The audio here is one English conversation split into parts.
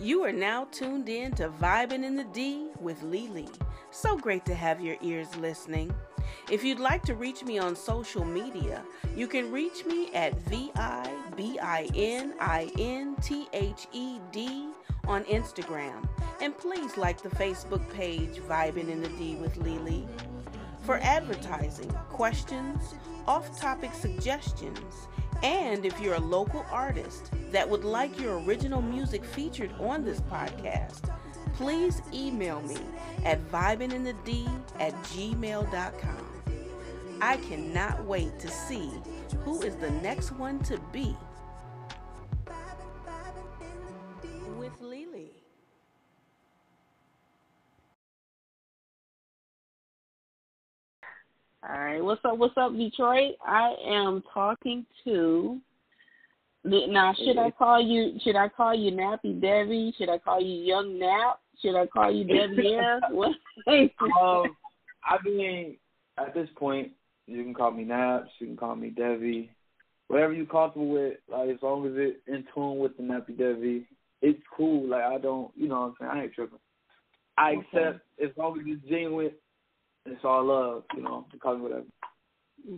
You are now tuned in to Vibin' in the D with Lily. So great to have your ears listening. If you'd like to reach me on social media, you can reach me at V I B I N I N T H E D on Instagram. And please like the Facebook page Vibin' in the D with Lily. For advertising, questions, off topic suggestions, and if you're a local artist that would like your original music featured on this podcast, please email me at vibinginthed at gmail.com. I cannot wait to see who is the next one to be All right, what's up? What's up, Detroit? I am talking to. Now, should I call you? Should I call you Nappy Debbie? Should I call you Young Nap? Should I call you Debbie? What? um, I mean, at this point, you can call me Naps. You can call me Debbie. Whatever you're comfortable with, like as long as it's in tune with the Nappy Debbie, it's cool. Like I don't, you know, what I'm saying I ain't tripping. I Okay. accept as long as it's genuine. It's all love, you know. You call me whatever.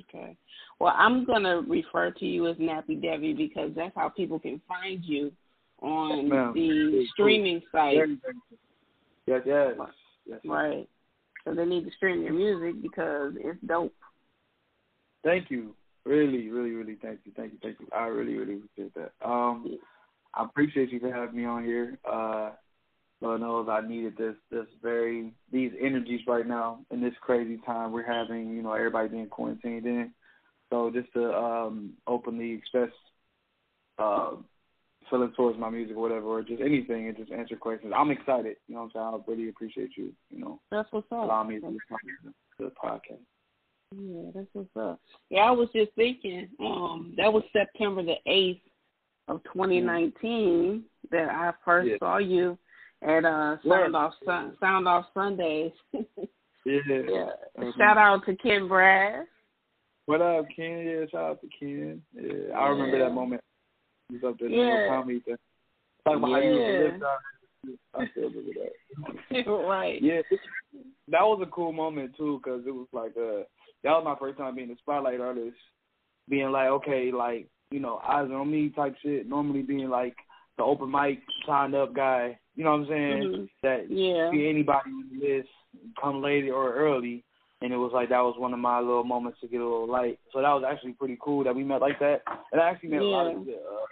Okay. Well, I'm gonna refer to you as Nappy Debbie because that's how people can find you on Ma'am. the streaming site. Yes, yes, yes. right? So they need to stream your music because it's dope. Thank you. Really, really, really thank you. Thank you, thank you. I really, really appreciate that. Um I appreciate you for having me on here. Uh Lord knows I needed this this very these energies right now in this crazy time we're having, you know, everybody being quarantined in. So just to um openly express uh feelings towards my music or whatever, or just anything and just answer questions. I'm excited, you know what I'm saying? I really appreciate you, you know, That's what's up. allowing me to part the the podcast. Yeah, that's what's up. Yeah, I was just thinking, um, that was September the eighth of twenty nineteen that I first Yeah. saw you at uh. Sound Off Sun Sound Off Sundays. Yeah. yeah. Mhm. Shout out to Ken Brass. What up, Ken? Yeah, shout out to Ken. Yeah, I remember Yeah. that moment. He was up there Yeah. comedy thing. Talking about how you used to Yeah. live down. I still remember that. right. Yeah, that was a cool moment too, because it was like uh, that was my first time being a spotlight artist, being like, okay, like you know, eyes on me type shit. Normally being like the open mic signed up guy. You know what I'm saying? Mhm. That Yeah. see anybody on the list come late or early. And it was like that was one of my little moments to get a little light. So that was actually pretty cool that we met like that. And I actually met a lot of uh,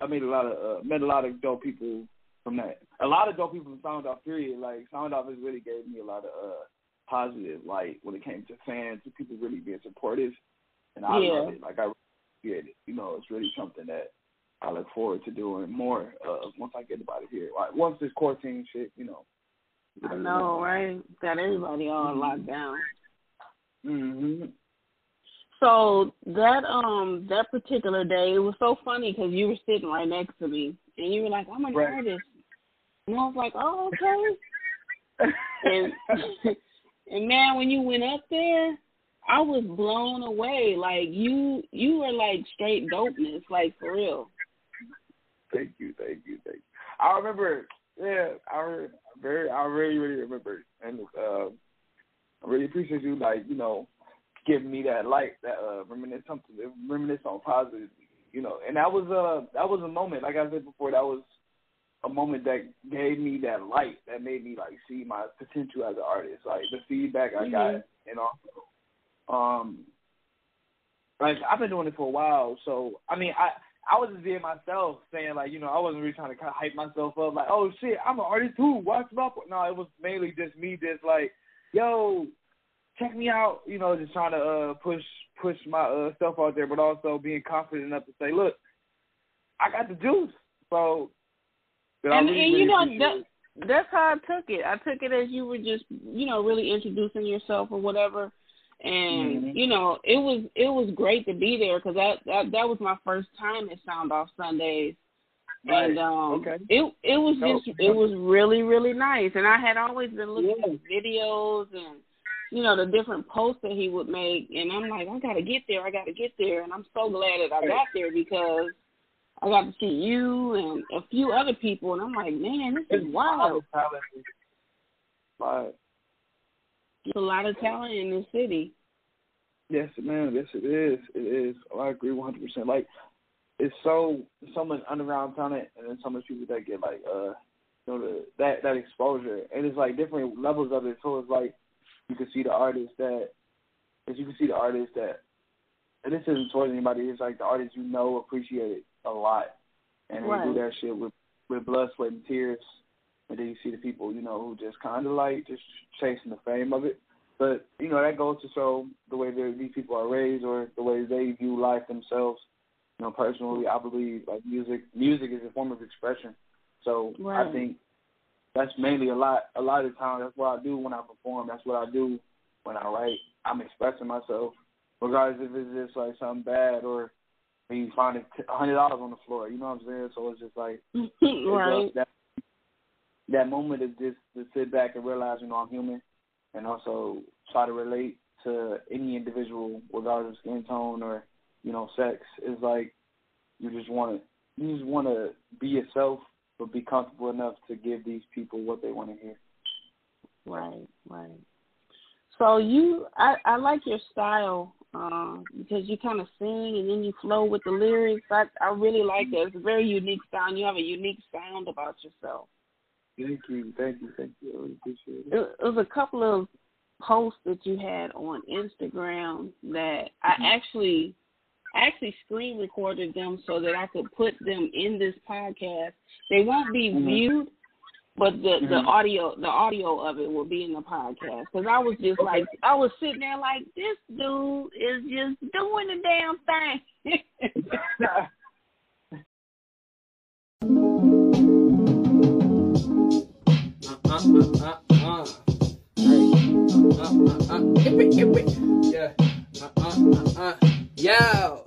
I made a lot of uh, met a lot of dope people from that. A lot of dope people from Sound Off period. Like Sound Off has really gave me a lot of uh positive light when it came to fans and people really being supportive. And I Yeah. love it. Like I appreciate it. You know, it's really something that I look forward to doing more of once I get about it here. Like once this quarantine shit, you know. I know, right? Got everybody all Mhm. locked down. Mhm. So that um that particular day, it was so funny because you were sitting right next to me, and you were like, "I'm an Right. artist," and I was like, "Oh, okay." and and man, when you went up there, I was blown away. Like you, you were like straight dopeness, like for real. Thank you, thank you, thank you. I remember, yeah, I re- very, I really, really remember, and uh, I really appreciate you, like you know, giving me that light, that uh, reminisce something, reminisce on positive, you know, and that was uh, that was a moment, like I said before, that was a moment that gave me that light, that made me like see my potential as an artist, like the feedback I got, Mhm. and also, um, like I've been doing it for a while, so I mean, I I was just being myself, saying like, you know, I wasn't really trying to kind of hype myself up, like, oh shit, I'm an artist too. Watch my no, it was mainly just me, just like, yo, check me out, you know, just trying to uh push push my uh stuff out there, but also being confident enough to say, look, I got the juice, so. I and really, and really you know that that's how I took it. I took it as you were just you know really introducing yourself or whatever. And Mhm. you know it was it was great to be there because that, that that was my first time at Sound Off Sundays, and um Okay. it it was just it was really really nice. And I had always been looking Yeah. at videos and you know the different posts that he would make, and I'm like I gotta get there, I gotta get there, and I'm so glad that I got there because I got to see you and a few other people, and I'm like, man, this is wild. There's a lot of talent in this city. Yes, man. Yes, it is. It is. Oh, I agree 100. percent Like, it's so so much underground talent, and then so much people that get like uh, you know, the, that that exposure, and it's like different levels of it. So it's like you can see the artists that, as you can see the artists that, and this isn't towards anybody. It's like the artists you know appreciate it a lot, and right. they do that shit with with blood, sweat, and tears. And then you see the people, you know, who just kind of like just chasing the fame of it. But you know that goes to show the way that these people are raised or the way they view life themselves. You know, personally, I believe like music, music is a form of expression. So right. I think that's mainly a lot. A lot of the time, that's what I do when I perform. That's what I do when I write. I'm expressing myself, regardless if it's just like something bad or me finding a hundred dollars on the floor. You know what I'm saying? So it's just like right. that, that moment is just to sit back and realize, you know, I'm human and also try to relate to any individual, regardless of skin tone or you know sex. Is like you just want to you just want to be yourself, but be comfortable enough to give these people what they want to hear. Right, right. So you, I, I like your style uh, because you kind of sing and then you flow with the lyrics. I, I really like that. It's a very unique sound. You have a unique sound about yourself. Thank you, thank you, thank you. I really appreciate it. It, it was a couple of posts that you had on Instagram that mm-hmm. I actually actually screen recorded them so that I could put them in this podcast. They won't be mm-hmm. viewed, but the mm-hmm. the audio the audio of it will be in the podcast. Because I was just like I was sitting there like this dude is just doing the damn thing. uh, uh, uh. Uh, uh, uh. Yeah. Uh, uh, uh, uh. Yo.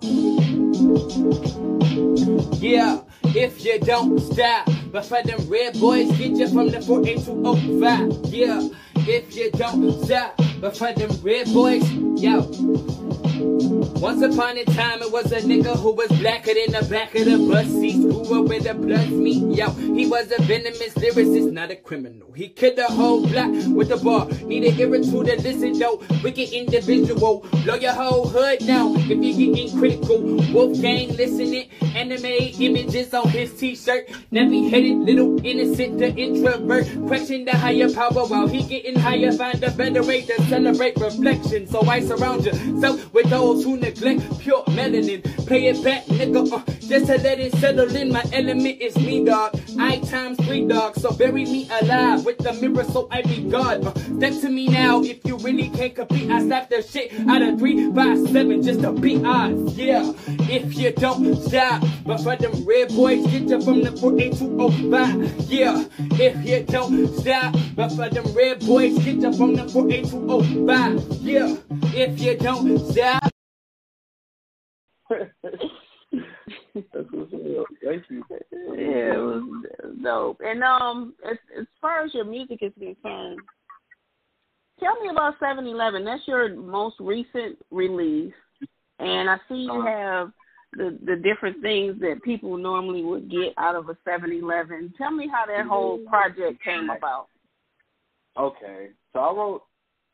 Yeah. If you don't stop, but for them red boys, get you from the 48205. Yeah. If you don't stop, but for them red boys, yo. Once upon a time, it was a nigga who was blacker than the back of the bus seat. Grew up with the blood meat, yo. He was a venomous lyricist, not a criminal. He killed the whole block with a bar. Need an ear to listen, though. Wicked individual. Blow your whole hood now if you're getting critical. Wolfgang listening. Anime images on his t-shirt. Nappy headed little innocent, the introvert. Question the higher power while he getting higher. Find a better way to celebrate reflection. So I surround yourself with those who neglect pure melanin. Play it back, nigga, uh, just to let it settle in. My element is me, dog. I times three, dog. So bury me alive with the mirror so I be God. Uh, step to me now if you really can't compete. I slap the shit out of three, five, seven just to be odds. Yeah, if you don't stop. But for them red boys, get you from the 48205. Yeah, if you don't stop. But for them red boys, get you from the 48205. Yeah, if you don't stop. That's what's up. Thank you. Yeah, it was dope. And um, as as far as your music is concerned, tell me about Seven Eleven. That's your most recent release, and I see you uh-huh. have the the different things that people normally would get out of a Seven Eleven. Tell me how that whole mm-hmm. project came about. Okay, so I wrote.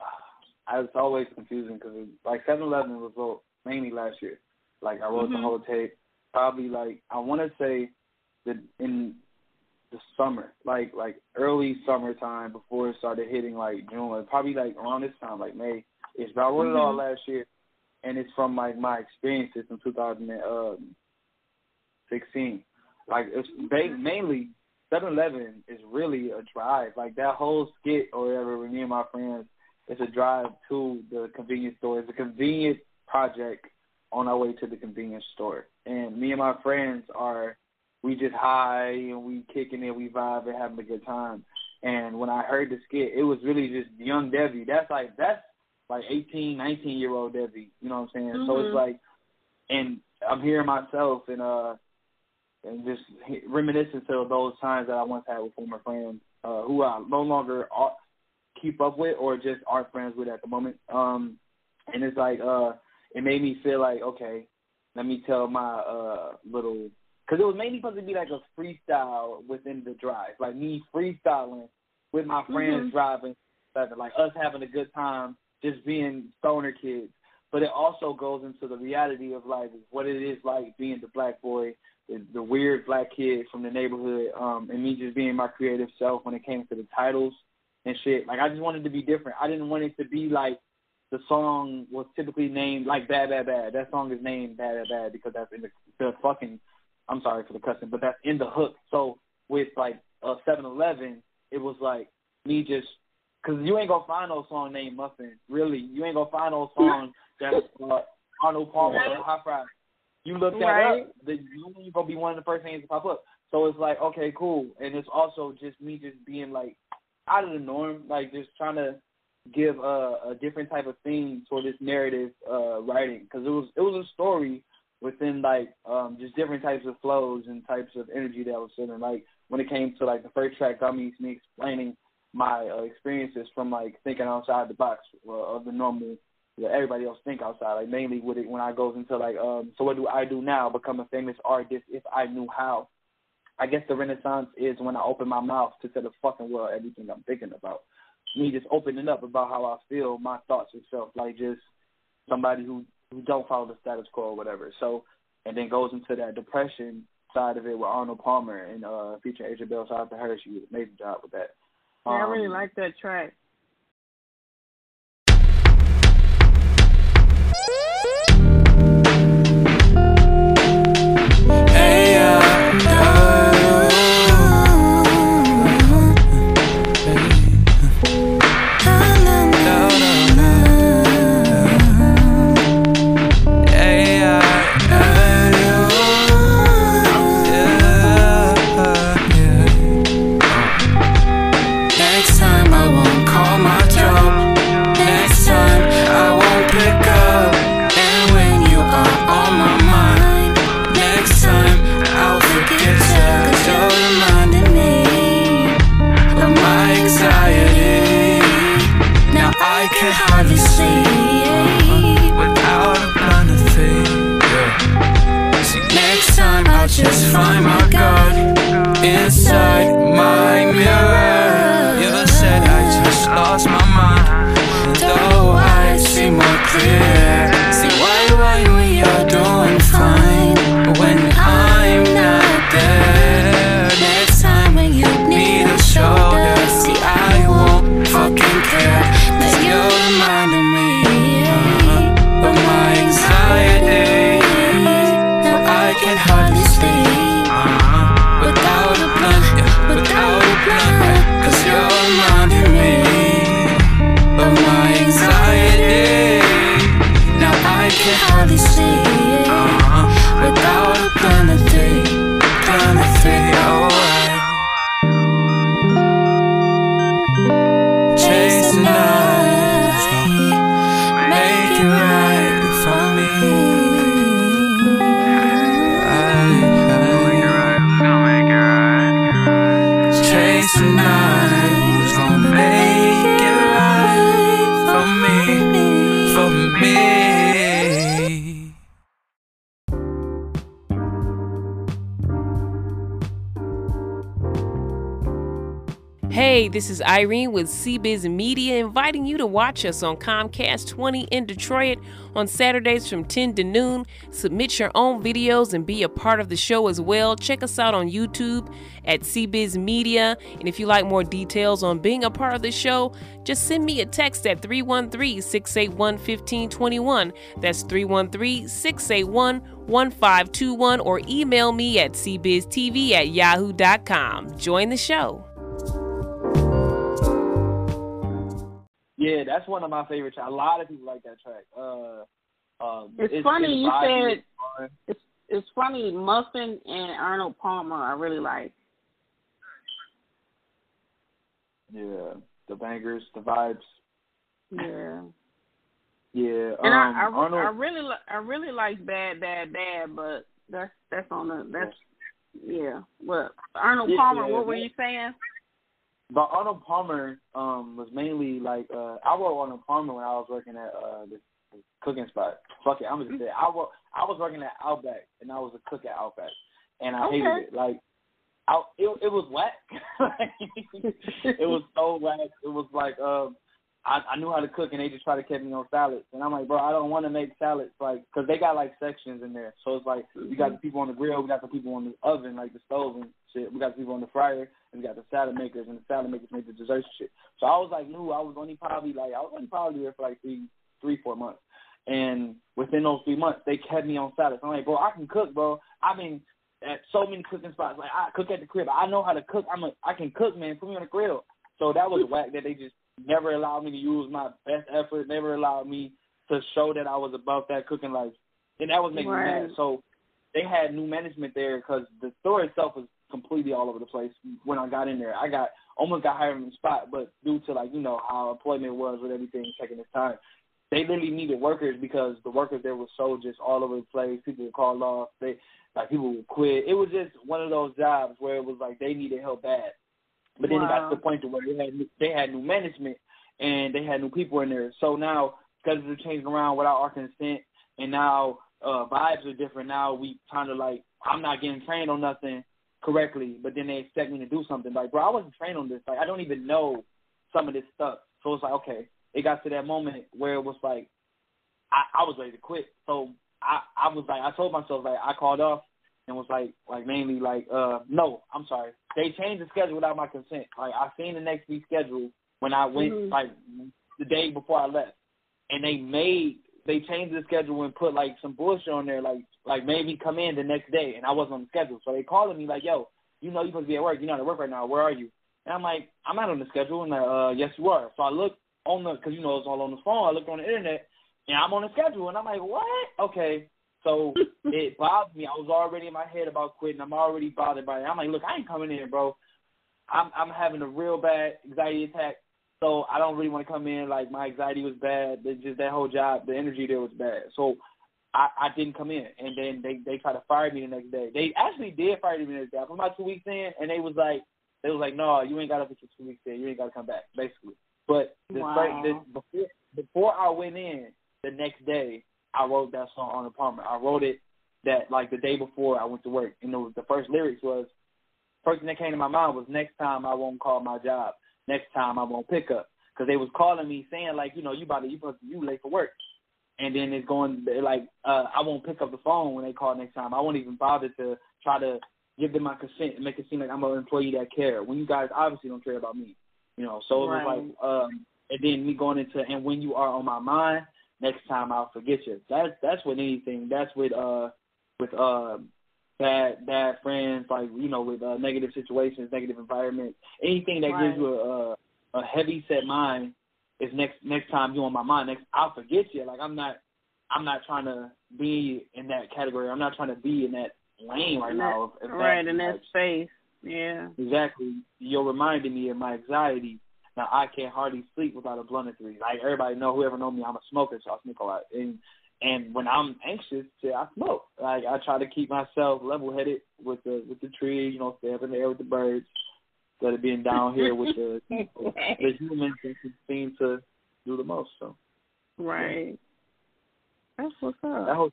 Ah, I was always confusing because like Seven Eleven was wrote mainly last year. Like I wrote mm-hmm. the whole tape probably like I want to say that in the summer, like like early summertime before it started hitting like June, probably like around this time, like May. It's but I wrote mm-hmm. it all last year, and it's from like my experiences in 2016. Like it's ba- mainly 7-Eleven is really a drive. Like that whole skit or whatever with me and my friends, it's a drive to the convenience store. It's a convenient project on our way to the convenience store. And me and my friends are we just high and we kicking it, we vibe and having a good time. And when I heard the skit, it was really just young Debbie. That's like that's like eighteen, nineteen year old Debbie. You know what I'm saying? Mm-hmm. So it's like, and I'm hearing myself and uh and just reminiscing to those times that I once had with former friends uh, who I no longer are, keep up with or just aren't friends with at the moment. Um, and it's like uh, it made me feel like okay, let me tell my uh little because it was mainly supposed to be like a freestyle within the drive, like me freestyling with my friends Mhm. driving, like us having a good time, just being stoner kids. But it also goes into the reality of like what it is like being the black boy, the, the weird black kid from the neighborhood, um, and me just being my creative self when it came to the titles and shit. Like I just wanted to be different. I didn't want it to be like the song was typically named like Bad Bad Bad. That song is named Bad Bad Bad because that's in the, the fucking. I'm sorry for the cussing, but that's in the hook. So with like uh, 7-Eleven, it was like me just because you ain't gonna find no song named Muffin. Really, you ain't gonna find no song that's uh, Arnold Palmer or Hot Fry. You look that Right. up, then you gonna be one of the first names to pop up. So it's like okay, cool, and it's also just me just being like out of the norm, like just trying to give a, a different type of theme for this narrative uh, writing because it was it was a story within like um, just different types of flows and types of energy that I was feeling. Like when it came to like the first track, Dummies, me explaining my uh, experiences from like thinking outside the box uh, of the normal that everybody else think outside. Like mainly with it when I goes into like um, so what do I do now? Become a famous artist if I knew how. I guess the renaissance is when I open my mouth to tell the fucking world everything I'm thinking about. Me just opening up about how I feel, my thoughts and stuff, like just somebody who who don't follow the status quo or whatever. So, and then goes into that depression side of it with Arnold Palmer and uh featuring Adrian Bell. Shout out to her, she did an amazing job with that. Yeah, I really Um, like that track. Irene with CBiz Media inviting you to watch us on Comcast 20 in Detroit on Saturdays from 10 to noon. Submit your own videos and be a part of the show as well. Check us out on YouTube at CBiz Media. And if you like more details on being a part of the show, just send me a text at 313 681 1521. That's 313 681 1521 or email me at cbiztv at yahoo.com. Join the show. Yeah, that's one of my favorite tracks. A lot of people like that track. Uh, um, It's funny you said- it's fun. It's it's funny. Muffin and Arnold Palmer, I really like. Yeah, the bangers, the vibes. Yeah. Yeah, And um, I, I, Arnold. I really, I really like Bad, Bad, Bad, but that's that's on the that's yeah. But Arnold Palmer, yeah, what were you saying? But Arnold Palmer um was mainly like uh I wrote Arnold Palmer when I was working at uh the, the cooking spot. Fuck it, I'm gonna say I wa I was working at Outback and I was a cook at Outback. and I Okay. hated it. Like, I it, it was whack. it was so whack. It was like um. I, I knew how to cook, and they just try to keep me on salads. And I'm like, bro, I don't want to make salads, like, because they got like sections in there. So it's like we got the people on the grill, we got the people on the oven, like the stove and shit. We got the people on the fryer, and we got the salad makers, and the salad makers make the desserts and shit. So I was like, new. I was only probably like, I was only probably there for like three, three, four months. And within those three months, they kept me on salads. I'm like, bro, I can cook, bro. I've been at so many cooking spots. Like I cook at the crib. I know how to cook. I'm a, I can cook, man. Put me on the grill. So that was whack that they just never allowed me to use my best effort. Never allowed me to show that I was above that cooking life, and that was making me mad. So they had new management there because the store itself was completely all over the place when I got in there. I got almost got hired on the spot, but due to like you know how employment was with everything taking its time, they literally needed workers because the workers there were so just all over the place. People would call off. They like people would quit. It was just one of those jobs where it was like they needed help bad. But then it got to the point to where they had they had new management and they had new people in there. So now schedules are changing around without our consent, and now uh vibes are different. Now we kind of like I'm not getting trained on nothing correctly, but then they expect me to do something. Like, bro, I wasn't trained on this. Like, I don't even know some of this stuff. So it's like, okay, it got to that moment where it was like, I, I was ready to quit. So I, I was like, I told myself like, I called off and was like, like mainly like, uh, no, I'm sorry. They changed the schedule without my consent. Like, I seen the next week's schedule when I went Mhm. like the day before I left, and they made they changed the schedule and put like some bullshit on there, like like made me come in the next day, and I wasn't on the schedule. So they calling me like, yo, you know you're supposed to be at work. You're not at work right now. Where are you? And I'm like, I'm not on the schedule. And they're, uh, yes, you are. So I look on the, because you know it's all on the phone. I looked on the internet, and I'm on the schedule, and I'm like, what? Okay. So it bothered me. I was already in my head about quitting. I'm already bothered by it. I'm like, look, I ain't coming in, bro. I'm I'm having a real bad anxiety attack. So I don't really want to come in like my anxiety was bad. Just that whole job, the energy there was bad. So I, I didn't come in, and then they they tried to fire me the next day. They actually did fire me the next day. I put my two weeks in, and they was like, they was like, no, you ain't got to put your two weeks in. You ain't got to come back, basically. But the Wow. the, before before I went in the next day, I wrote that song on the apartment. I wrote it that like the day before I went to work, and it was, the first lyrics was first thing that came to my mind was next time I won't call my job. Next time I won't pick up because they was calling me saying like you know you about to you you late for work, and then it's going like uh, I won't pick up the phone when they call next time. I won't even bother to try to give them my consent and make it seem like I'm an employee that care when you guys obviously don't care about me, you know. So it was like um, and then me going into and when you are on my mind next time I'll forget you. That's that's with anything. That's with uh with uh bad bad friends, like you know, with uh, negative situations, negative environments, anything that Right. gives you a, a a heavy set mind is next next time you on my mind. Next, I'll forget you. Like I'm not I'm not trying to be in that category. I'm not trying to be in that lane right In now. if- if right that- in that space. Yeah. Exactly. You're reminding me of my anxiety. Now I can't hardly sleep without a blunt or three. Like everybody know, whoever know me, I'm a smoker, so I smoke a lot. And and when I'm anxious, yeah, I smoke. Like I try to keep myself level headed with the with the tree, you know, stay up in the air with the birds, instead of being down here with the the humans that seem to do the most. So Right. That's what's up. that whole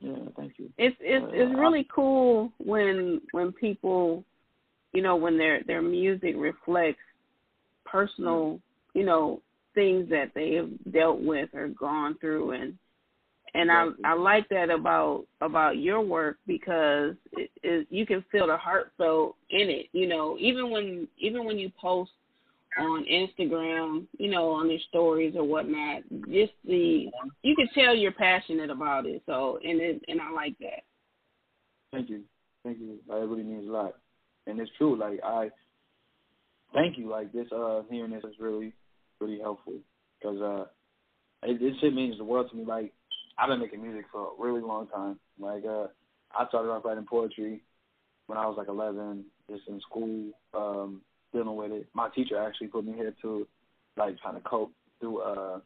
yeah, thank you. it's it's Uh, it's really cool when when people you know when their their music reflects personal you know things that they have dealt with or gone through and and. I I like that about about your work because it, it, you can feel the heart so in it you know even when even when you post on Instagram you know on your stories or whatnot just the you can tell you're passionate about it so and it and I like that Thank you, thank you. Like, it really means a lot, and it's true. Like I, thank you. Like this, uh, hearing this is really, really helpful because uh, it, it shit means the world to me. Like I've been making music for a really long time. Like uh, I started off writing poetry when I was like 11, just in school, um, dealing with it. My teacher actually put me here to, like, trying to cope through uh,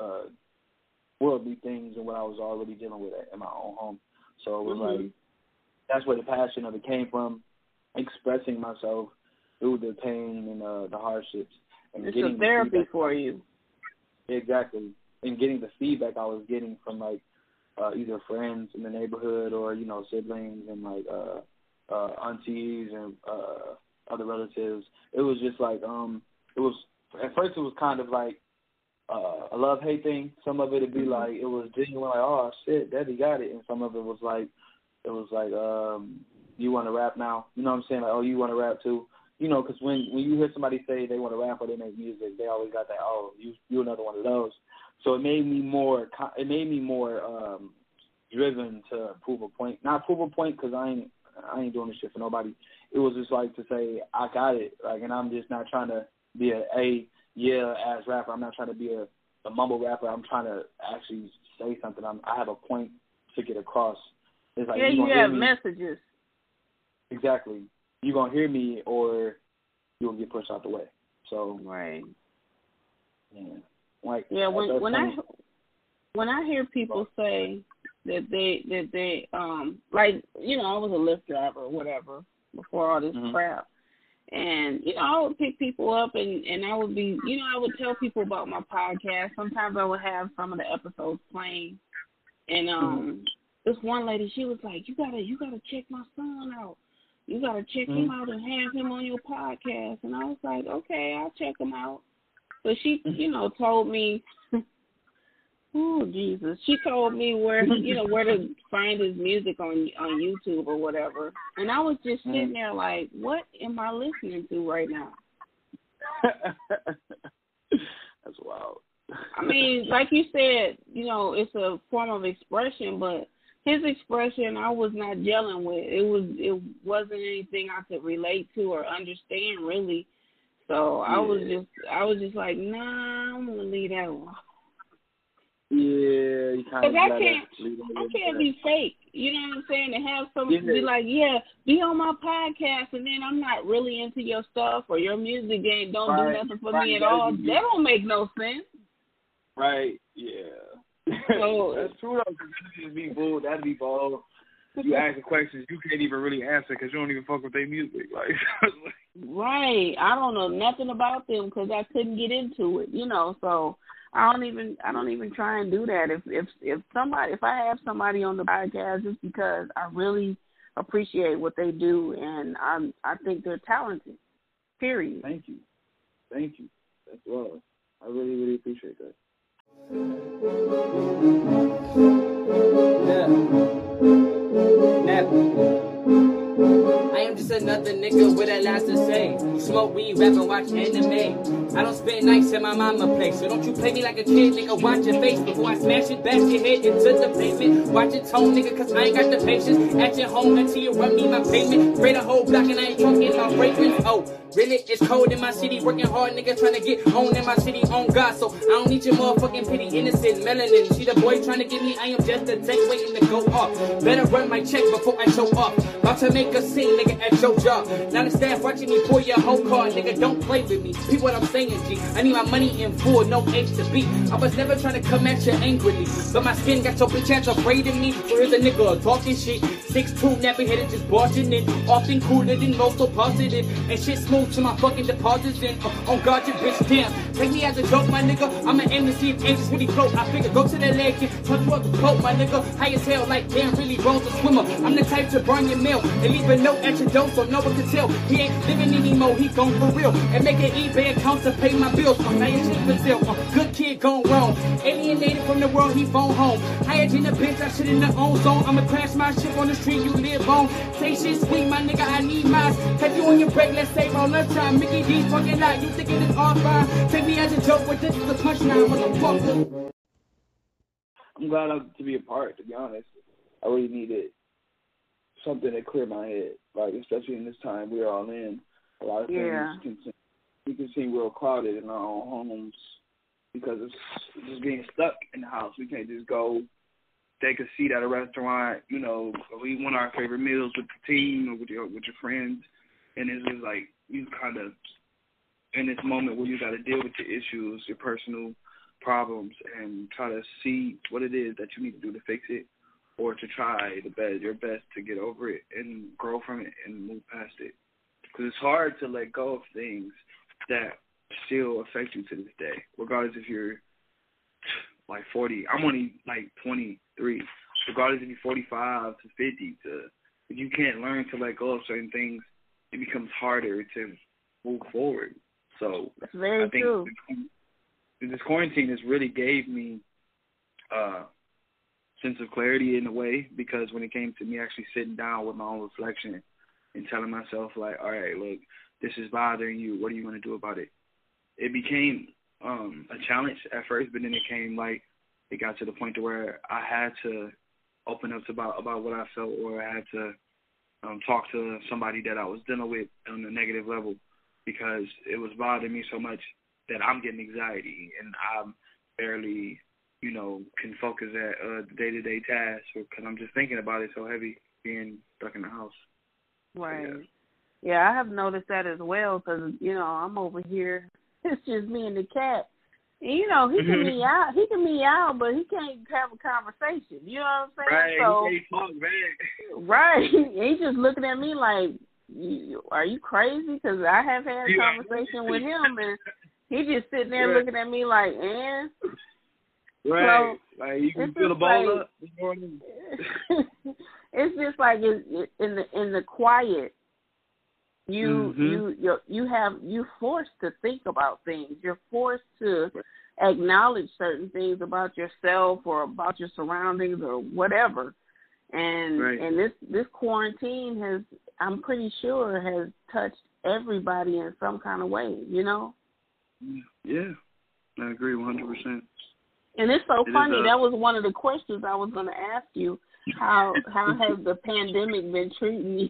uh, worldly things and what I was already dealing with in my own home. So it was Mhm. like that's where the passion of it came from, expressing myself through the pain and uh, the hardships and It's getting a therapy for you. Exactly, and getting the feedback I was getting from like uh, either friends in the neighborhood or you know siblings and like uh, uh, aunties and uh, other relatives. It was just like um, it was at first it was kind of like uh, a love hate thing. Some of it'd be Mm-hmm. like it was genuine, like oh shit, Debbie got it, and some of it was like it was like um, you want to rap now? You know what I'm saying? Like oh you want to rap too? You know, because when when you hear somebody say they want to rap or they make music, they always got that oh you you another one of those. So it made me more co- it made me more um, driven to prove a point. Not prove a point because I ain't I ain't doing this shit for nobody. It was just like to say I got it, like, and I'm just not trying to be a a yeah ass rapper. I'm not trying to be a, a mumble rapper. I'm trying to actually say something. I'm, I have a point to get across. It's like yeah, you you have me messages. exactly. You gonna hear me or you will get pushed out the way. So Right. yeah, like Yeah, when when I when I hear people say that they that they um like you know I was a Lyft driver or whatever before all this Mhm. crap, and you know I would pick people up and and I would be you know I would tell people about my podcast. Sometimes I would have some of the episodes playing, and um this one lady she was like you gotta you gotta check my son out. You gotta check him Mhm. out and have him on your podcast. And I was like, okay, I'll check him out. So she, mm-hmm. you know, told me, oh Jesus, she told me where, you know, where to find his music on on YouTube or whatever. And I was just mm. sitting there like, what am I listening to right now? That's wild. I mean, like you said, you know, it's a form of expression, but his expression I was not gelling with. It was it wasn't anything I could relate to or understand really. So I was just I was just like, nah, I'm gonna leave that one. yeah, you kind of Because I can't, I can't be fake. You know what I'm saying? To have someone Yeah. be like, yeah, be on my podcast, and then I'm not really into your stuff or your music game don't Right, do nothing for right, me at all. That don't make no sense. Right. Yeah. So- That's true though. That'd just be bull. That'd be bull. You asking questions you can't even really answer because you don't even fuck with their music. Like, Right. I don't know nothing about them because I couldn't get into it. You know, so I don't even I don't even try and do that. If if if somebody if I have somebody on the podcast, it's because I really appreciate what they do and I'm I think they're talented. Period. thank you, thank you. That's well. I really, really appreciate that. I am just another nigga with a lot to say. Smoke weed, rap, and watch anime. I don't spend nights at my mama place. So don't you play me like a kid, nigga. Watch your face before I smash it, bash your head into the pavement. Watch your tone, nigga, cause I ain't got the patience. At your home until you run me my payment. Spray the whole block and I ain't in my fragrance. Oh, really? It's cold in my city. Working hard, nigga, trying to get on in my city on God. So I don't need your motherfucking pity, innocent melanin. She the boy trying to get me. I am just a tank waiting to go off. Better run my check before I show up. About to make a scene, nigga, at your job. Now the staff watching me pour your whole car, nigga. Don't play with me. Peep what I'm saying, G. I need my money in full, no H to B. I was never trying to come at you angrily, but my skin got your bitch ass afraid of me. So here's a nigga talking shit. Six two nappy headed, just barging in. Often cooler than most, so positive. And shit smooth to my fucking deposits in. Uh, oh God, you bitch, damn. Take me as a joke, my nigga. Aim to see if angels really float. I figure go to the lake and punch you up the coat, my nigga. High as hell, like damn, really rolls a swimmer. I'm the type to burn your mail and leave a note at your door so no one can tell. He ain't living anymore, he gone for real. And make an eBay account to pay my bills. Your shit for sale. Good kid gone wrong. Alienated from the world, he phone home. Higher than a bitch, I shit in the own zone. I'ma crash my ship on the street you live on. Say shit sweet, my nigga, I need mine. Catch you on your break, let's save on lunchtime. Mickey D's fucking lot, you thinking it's all fine. Take me as a joke, but this is a punchline, motherfucker. I'm glad I'm, to be a part. To be honest, I really needed something to clear my head. Like especially in this time we're all in. A lot of Yeah. things can seem, we can seem real clouded in our own homes because it's just being stuck in the house. We can't just go take a seat at a restaurant. You know, we want our favorite meals with the team or with your with your friends, and it's just like you kind of in this moment where you got to deal with your issues, your personal problems, and try to see what it is that you need to do to fix it, or to try the best your best to get over it and grow from it and move past it. Because it's hard to let go of things that still affect you to this day, regardless if you're like 40. I'm only like 23. regardless if you're 45 to 50 to you can't learn to let go of certain things, it becomes harder to move forward. So That's very I think true. this, quarantine has really gave me a sense of clarity in a way because when it came to me actually sitting down with my own reflection and telling myself like, all right, look, this is bothering you. What are you going to do about it? It became um a challenge at first, but then it came like it got to the point to where I had to open up to about about what I felt, or I had to um talk to somebody that I was dealing with on a negative level because it was bothering me so much that I'm getting anxiety and I'm barely, you know, can focus at uh, the day-to-day tasks because I'm just thinking about it so heavy being stuck in the house. Right. yeah. Yeah, I have noticed that as well because you know I'm over here. It's just me and the cat. You know he can Mhm. meow, he can meow, but he can't have a conversation. You know what I'm saying? Right, So he talk back. right, he's just looking at me like, "Are you crazy?" Because I have had a conversation with him, and he just sitting there Yeah. looking at me like, "And." Right, like you can the just ball like- up this morning. it's just like it, in the in the quiet you Mhm. you you you have you're forced to think about things you're forced to acknowledge certain things about yourself or about your surroundings or whatever and Right. and this this quarantine has i'm pretty sure has touched everybody in some kind of way you know Yeah, I agree 100%. And it's so It is funny. a- that was one of the questions I was going to ask you. How how has the pandemic been treating you?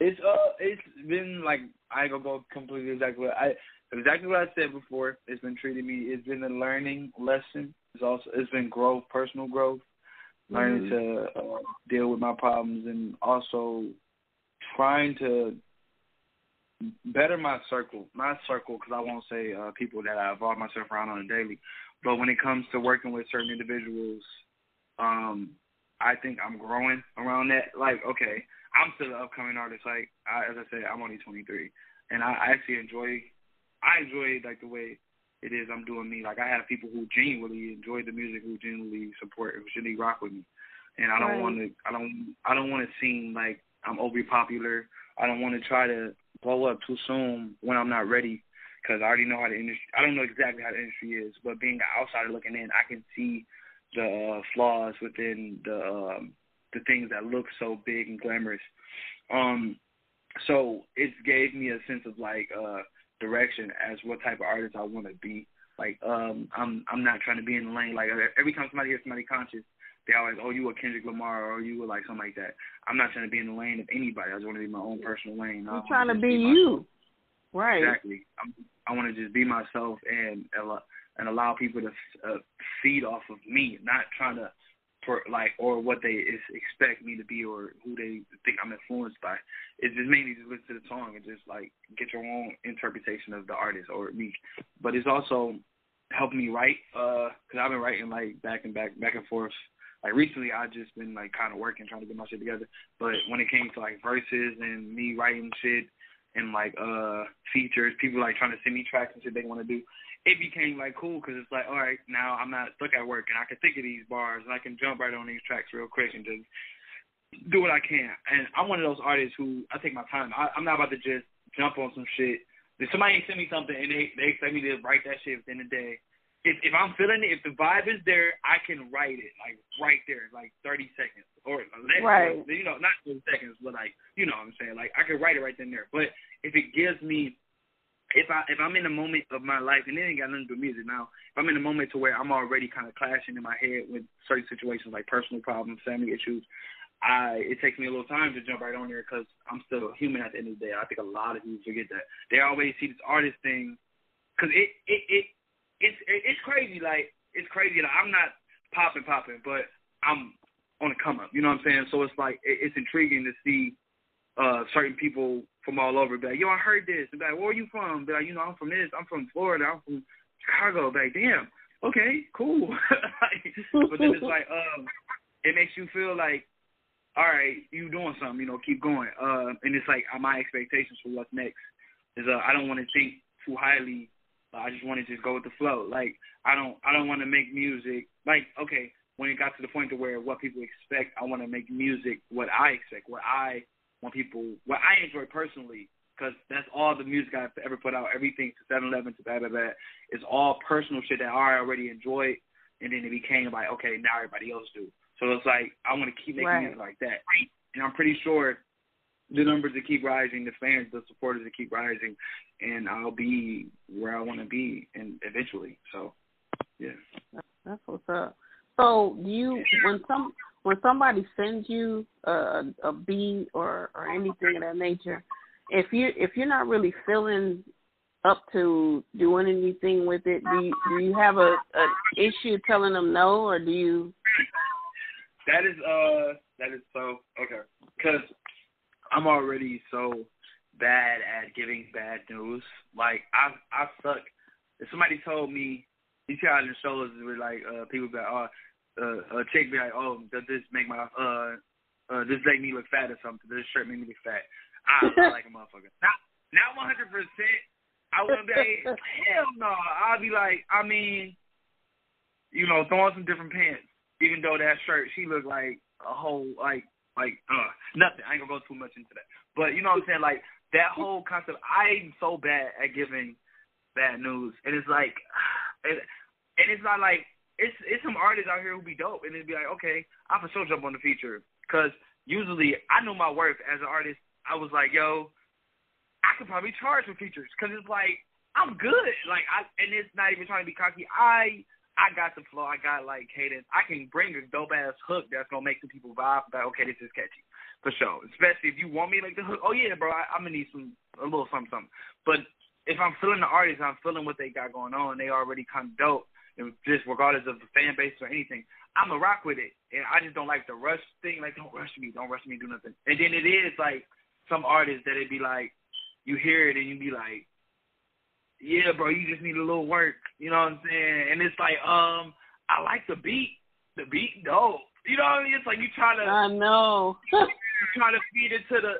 It's uh, it's been like I gonna go completely exactly what I exactly what I said before. It's been treating me. It's been a learning lesson. It's also it's been growth, personal growth, learning to uh, deal with my problems, and also trying to better my circle, my circle, because I won't say uh, people that I involve myself around on a daily, but when it comes to working with certain individuals, um, I think I'm growing around that. Like, okay, I'm still an upcoming artist. Like, I, as I said, I'm only 23, and I, I actually enjoy, I enjoy like the way it is I'm doing me. Like, I have people who genuinely enjoy the music, who genuinely support, who genuinely rock with me, and I don't Right. want to, I don't, I don't want to seem like I'm overly popular. I don't want to try to blow up too soon when I'm not ready because I already know how the industry. I don't know exactly how the industry is, but being an outsider looking in, I can see the uh, flaws within the um, the things that look so big and glamorous. Um, so it gave me a sense of like uh, direction as what type of artist I want to be. Like um, I'm I'm not trying to be in the lane. Like every time somebody hears somebody conscious, they always oh you a Kendrick Lamar or you were like something like that. I'm not trying to be in the lane of anybody. I just want to be my own personal lane. I You're trying to just be you, right? Exactly. I'm, I want to just be myself and allow, and allow people to uh, feed off of me, not trying to for like or what they is, expect me to be or who they think I'm influenced by. It's just mainly just listen to the song and just like get your own interpretation of the artist or me. But it's also helped me write because I've been writing like back and back back and forth. Like recently, I just been like kind of working, trying to get my shit together. But when it came to like verses and me writing shit and like uh features, people like trying to send me tracks and shit they want to do. It became like cool because it's like, all right, now I'm not stuck at work and I can think of these bars and I can jump right on these tracks real quick and just do what I can. And I'm one of those artists who I take my time. I, I'm not about to just jump on some shit. If somebody send me something and they they expect me to write that shit within a day, if if I'm feeling it, if the vibe is there, I can write it like right there, like 30 seconds or less. Right. You know, not 30 seconds, but like you know what I'm saying. Like I can write it right then and there. But if it gives me if I if I'm in a moment of my life and it ain't got nothing to do with music now, if I'm in a moment to where I'm already kind of clashing in my head with certain situations like personal problems, family issues, I it takes me a little time to jump right on there because I'm still human at the end of the day. I think a lot of people forget that. They always see this artist thing because it it it it's it's crazy. Like it's crazy. Like I'm not popping popping, but I'm on the come up. You know what I'm saying? So it's like it, it's intriguing to see uh certain people from all over be like, yo, I heard this. Be like, where are you from? Be like, you know, I'm from this. I'm from Florida. I'm from Chicago. Be like, damn. Okay, cool. but then it's like, um, it makes you feel like, all right, you doing something. You know, keep going. Uh, and it's like my expectations for what's next is uh, I don't want to think too highly. I just want to just go with the flow. Like I don't, I don't want to make music. Like okay, when it got to the point to where what people expect, I want to make music what I expect, what I want people, what I enjoy personally, because that's all the music I've ever put out. Everything to 7-Eleven to blah blah blah is all personal shit that I already enjoyed, and then it became like okay, now everybody else do. So it's like I want to keep making Right. music like that, and I'm pretty sure the numbers to keep rising, the fans, the supporters to keep rising, and I'll be where I want to be, and eventually. So, yeah. That's what's up. So you when some when somebody sends you a a beat or or anything of that nature, if you if you're not really feeling up to doing anything with it, do you do you have a, a issue telling them no, or do you? That is uh that is so okay because I'm already so bad at giving bad news. Like I I suck. If somebody told me, you see how in shows where like uh people be like, oh, uh, a chick be like, oh, does this make my uh uh this make me look fat or something? Does this shirt make me look fat? I lie like a motherfucker. Not not 100. percent I wouldn't be like, hell no. I'd be like, I mean, you know, throw on some different pants. Even though that shirt, she looked like a whole like like uh nothing. I ain't gonna go too much into that. But you know what I'm saying? Like that whole concept. I'm so bad at giving bad news, and it's like, and, and it's not like it's it's some artists out here who be dope, and it'd be like, okay, I for sure jump on the feature because usually I know my worth as an artist. I was like, yo, I could probably charge for features because it's like I'm good. Like I and it's not even trying to be cocky. I I got the flow. I got like cadence. I can bring a dope ass hook that's gonna make some people vibe. Like okay, this is catchy for sure. Especially if you want me make the hook. Oh yeah, bro. I, I'm gonna need some a little something something. But if I'm feeling the artist, I'm feeling what they got going on. They already kind of dope. And just regardless of the fan base or anything, I'm a rock with it. And I just don't like the rush thing. Like don't rush me, don't rush me, do nothing. And then it is like some artists that it be like you hear it and you be like, yeah, bro, you just need a little work. You know what I'm saying? And it's like, um, I like the beat. The beat dope. You know what I mean? It's like you try to I know. try to feed it to the.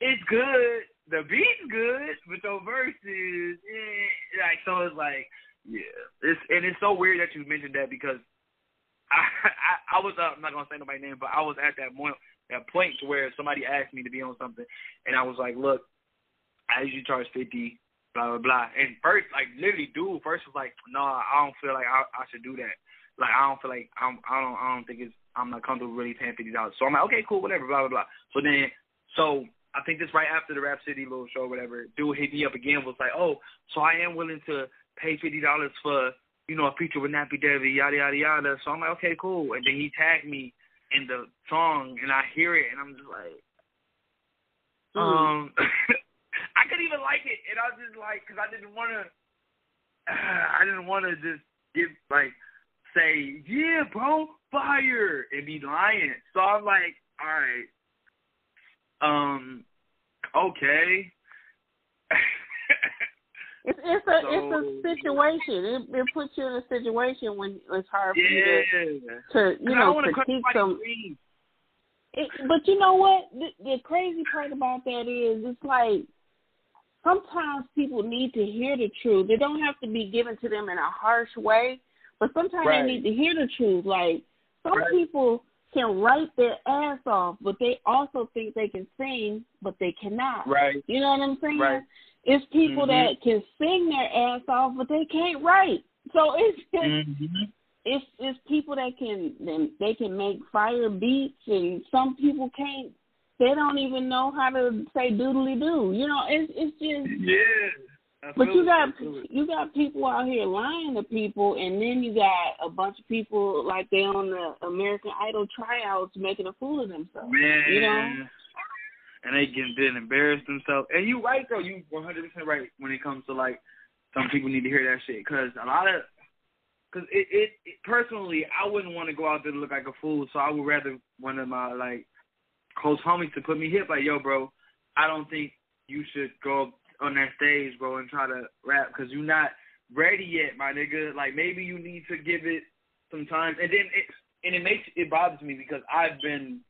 It's good. The beat's good, but your verses, eh, like so. It's like yeah. It's and it's so weird that you mentioned that because I I, I was uh, I'm not gonna say nobody's name, but I was at that point that point to where somebody asked me to be on something, and I was like, look, I usually charge fifty, blah blah blah. And first, like literally, dude, first was like, no, I don't feel like I, I should do that. Like I don't feel like I'm I don't I don't think it's I'm not comfortable really paying fifty dollars. So I'm like, okay, cool, whatever, blah blah blah. So then so I think this right after the Rap City little show, whatever. Dude hit me up again, was like, oh, so I am willing to pay fifty dollars for you know a feature with Nappy Debbie, yada yada yada. So I'm like, okay, cool. And then he tagged me in the song, and I hear it, and I'm just like, um, I couldn't even like it, and I was just like, because I didn't want to, I didn't want to just give like say, yeah, bro, fire, and be lying. So I'm like, all right, um, okay. It's it's a So- it's a situation. It it puts you in a situation when it's hard for you to to you know don't want to cut critique some. It, but you know what? The, the crazy part about that is, it's like sometimes people need to hear the truth. They don't have to be given to them in a harsh way, but sometimes Right. they need to hear the truth. Like some Right. people can write their ass off, but they also think they can sing, but they cannot. Right. You know what I'm saying? Right. It's people Mhm. that can sing their ass off, but they can't write. So it's just Mm-hmm. it's it's people that can they can make fire beats and some people can't they don't even know how to say doodly doo. You know, it's it's just Yeah. I but you got you got people out here lying to people and then you got a bunch of people like they on the American Idol tryouts making a fool of themselves. Man. You know? And they getting then embarrassed themselves. And you right though. You 100 percent right when it comes to like some people need to hear that shit because a lot of because it, it it personally I wouldn't want to go out there to look like a fool. So I would rather one of my like close homies to put me hip like yo bro. I don't think you should go on that stage bro and try to rap because you're not ready yet my nigga. Like maybe you need to give it some time and then it and it makes it bothers me because I've been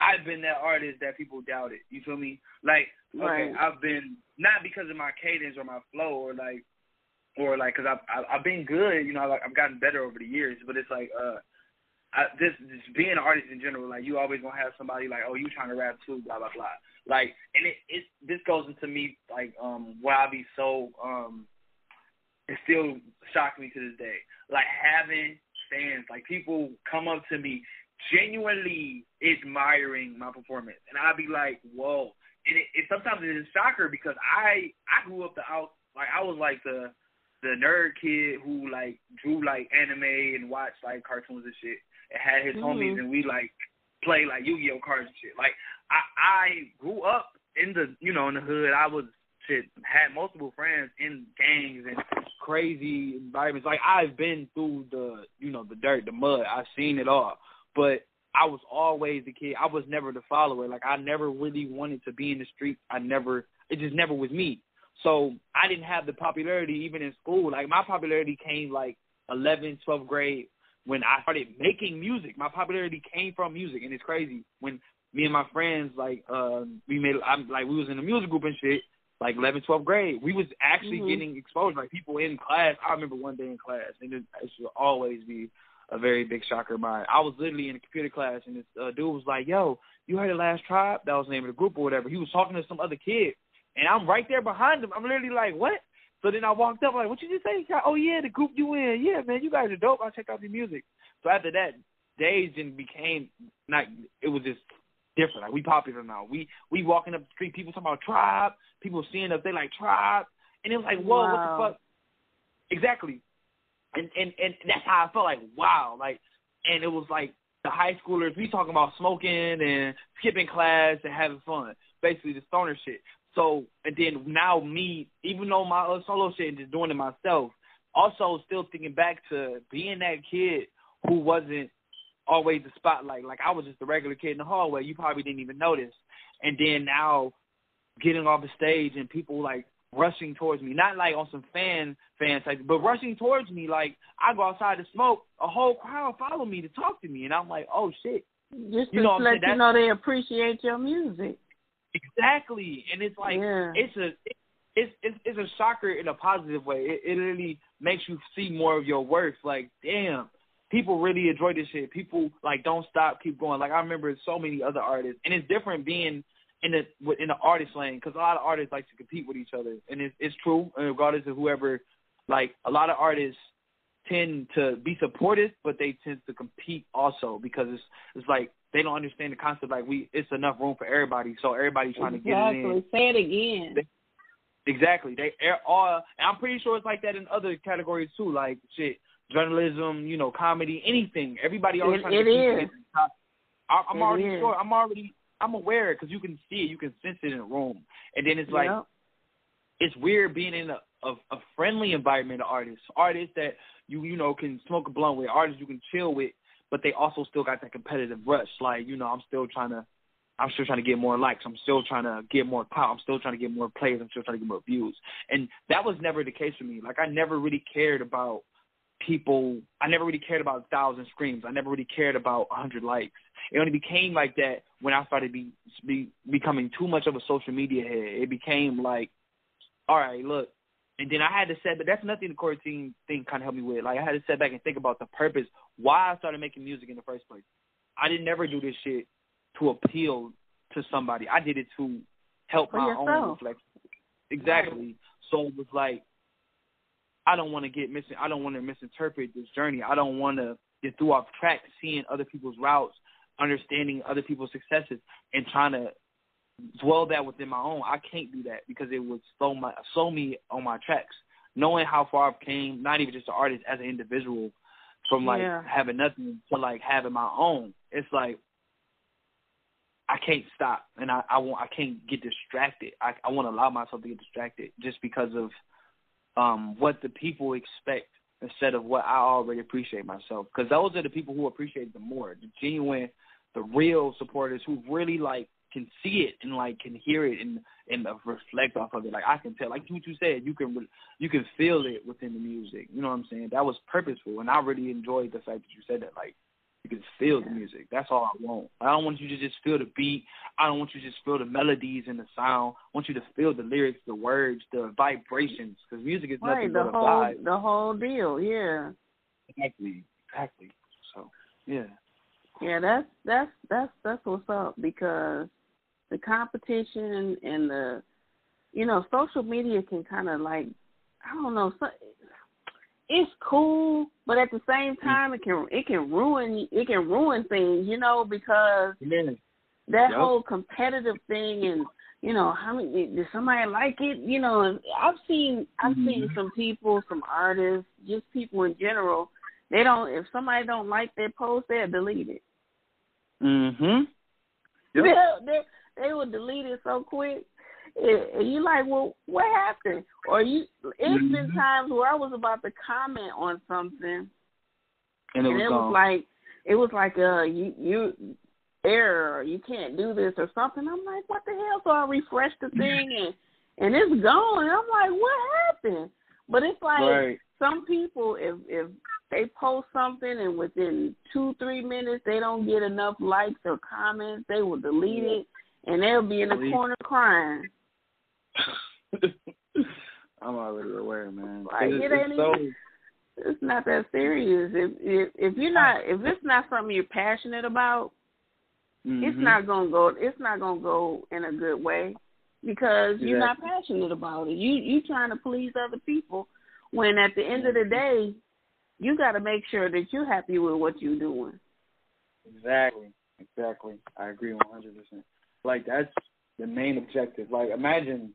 I've been that artist that people doubted. You feel me? Like, okay, Right. I've been not because of my cadence or my flow or like, or like, cause I've I've been good. You know, like I've gotten better over the years. But it's like, uh, I, this, this being an artist in general, like you always gonna have somebody like, oh, you trying to rap too, blah blah blah. Like, and it, it this goes into me like um why I be so um it still shocks me to this day. Like having fans, like people come up to me genuinely admiring my performance, and I'd be like, whoa. And it, it sometimes it is a shocker because I I grew up the out like I was like the the nerd kid who like drew like anime and watched like cartoons and shit and had his mm-hmm. homies and we like play like Yu-Gi-Oh cards and shit. Like I I grew up in the you know in the hood. I was shit had multiple friends in gangs and crazy environments. Like I've been through the you know the dirt, the mud. I've seen it all. But I was always the kid. I was never the follower. Like I never really wanted to be in the street. I never. It just never was me. So I didn't have the popularity even in school. Like my popularity came like 11th, 12th grade when I started making music. My popularity came from music, and it's crazy when me and my friends like uh we made I'm like we was in a music group and shit like 11th, 12th grade. We was actually mm-hmm. getting exposed like people in class. I remember one day in class, and it, it should always be a very big shocker of mine. I was literally in a computer class, and this uh, dude was like, "Yo, you heard the last tribe?" That was the name of the group or whatever. He was talking to some other kid, and I'm right there behind him. I'm literally like, "What?" So then I walked up, like, "What you just say?" "Oh yeah, the group you in? Yeah, man, you guys are dope. I check out your music." So after that, days and became not. It was just different. Like we popular now. We we walking up the street, people talking about tribe. People seeing us, they like tribe, and it was like, whoa, wow. what the fuck? Exactly and and and that's how I felt like wow, like, and it was like the high schoolers we talking about smoking and skipping class and having fun, basically the stoner shit. So and then now me, even though my other solo shit and just doing it myself, also still thinking back to being that kid who wasn't always the spotlight. Like I was just a regular kid in the hallway. You probably didn't even notice. And then now getting off the stage and people like rushing towards me, not like on some fan fan type, but rushing towards me. Like I go outside to smoke, a whole crowd follow me to talk to me, and I'm like, oh shit. Just you know to let you know they appreciate your music. Exactly, and it's like yeah. it's a it's it's it's a shocker in a positive way. It, it really makes you see more of your worth. Like, damn, people really enjoy this shit. People like don't stop, keep going. Like I remember so many other artists, and it's different being in the in the artist lane because a lot of artists like to compete with each other, and it's it's true. And regardless of whoever, like a lot of artists tend to be supportive, but they tend to compete also because it's it's like they don't understand the concept. Like we, it's enough room for everybody, so everybody's trying exactly. to get it in. Say it again. They, exactly. They are. I'm pretty sure it's like that in other categories too. Like shit, journalism, you know, comedy, anything. Everybody always it, trying it to. Is. I, I'm it already is. sure. I'm already I'm aware because you can see it, you can sense it in a room, and then it's like yep. it's weird being in a, a a friendly environment of artists, artists that you you know can smoke a blunt with, artists you can chill with, but they also still got that competitive rush. Like you know, I'm still trying to. I'm still trying to get more likes. I'm still trying to get more power. I'm still trying to get more plays. I'm still trying to get more views. And that was never the case for me. Like I never really cared about people. I never really cared about a thousand screams. I never really cared about a hundred likes. It only became like that when I started be, be becoming too much of a social media head. It became like, all right, look, and then I had to set, but that's nothing the quarantine thing kind of helped me with. Like I had to sit back and think about the purpose, why I started making music in the first place. I didn't never do this shit to appeal to somebody. I did it to help For my yourself. own reflection. Exactly. Right. So it was like, I don't want to get mis. I don't want to misinterpret this journey. I don't want to get through off track seeing other people's routes understanding other people's successes and trying to dwell that within my own. I can't do that because it would slow my slow me on my tracks. Knowing how far I've came, not even just an artist, as an individual, from like yeah. having nothing to like having my own. It's like I can't stop, and I I want I can't get distracted. I I want to allow myself to get distracted just because of um what the people expect instead of what I already appreciate myself. Because those are the people who appreciate the more, the genuine the real supporters who really like can see it and like can hear it and and reflect off of it. Like I can tell, like what you said, you can you can feel it within the music. You know what I'm saying? That was purposeful, and I really enjoyed the fact that you said that. Like you can feel the music. That's all I want. I don't want you to just feel the beat. I don't want you to just feel the melodies and the sound. I want you to feel the lyrics, the words, the vibrations. Because music is right, nothing the but a whole, vibe. The whole deal, yeah. Exactly, exactly. So Yeah. Yeah, that's that's that's that's what's up because the competition and the you know social media can kind of like I don't know so, it's cool, but at the same time it can it can ruin it can ruin things, you know, because that Yep. whole competitive thing and you know how many did somebody like it you know i've seen i've seen Mhm. some people some artists just people in general they don't if somebody don't like their post they'll delete it Mhm. Yep. they'll, they they will delete it so quick and you like well what happened or you it's been Mhm. times where i was about to comment on something And it and was it was like it was like uh you you error you can't do this or something. I'm like, what the hell? So I refresh the thing and and it's gone. And I'm like, what happened? But it's like right. some people if if they post something and within two three minutes they don't get enough likes or comments, they will delete it and they'll be in the corner crying. I'm already aware, man. Like, it's, it it's ain't so even- It's not that serious. If if if you're not if it's not something you're passionate about, it's mhm. not gonna go it's not gonna go in a good way because you're not passionate about it. You you trying to please other people when at the end of the day you gotta make sure that you're happy with what you're doing. Exactly. Exactly. I agree one hundred percent. Like that's the main objective. Like imagine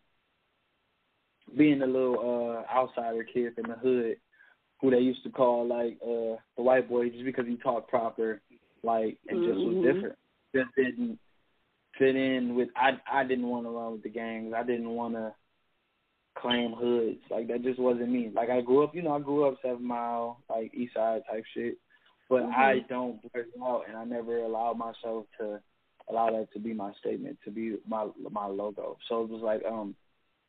being a little uh outsider kid from the hood who they used to call like uh the white boy just because he talked proper, like and just was Mhm. different. Just didn't fit in with I I didn't want to run with the gangs. I didn't want to claim hoods. Like that just wasn't me. Like I grew up, you know, I grew up seven mile, like east side type shit. But Mhm. I don't blurt it out and I never allowed myself to allow that to be my statement, to be my my logo. So it was like, um,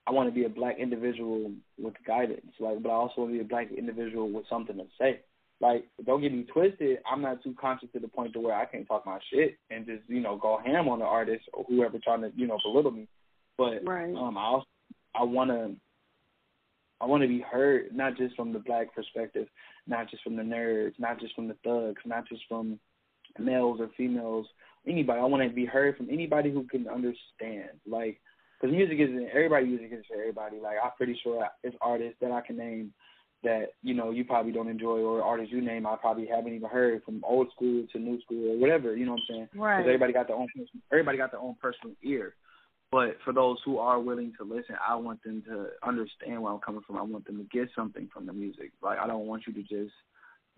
I want to be a black individual with guidance, like, but I also want to be a black individual with something to say. Like, don't get me twisted. I'm not too conscious to the point to where I can't talk my shit and just, you know, go ham on the artist or whoever trying to, you know, belittle me. But Right. um, I also I want to I want to be heard not just from the black perspective, not just from the nerds, not just from the thugs, not just from males or females, anybody. I want to be heard from anybody who can understand. Like, because music isn't everybody. Music is for everybody. Like, I'm pretty sure it's artists that I can name that you know you probably don't enjoy, or artists you name I probably haven't even heard from old school to new school or whatever. You know what I'm saying? Right. Because everybody got their own. Everybody got their own personal ear. But for those who are willing to listen, I want them to understand where I'm coming from. I want them to get something from the music. Like I don't want you to just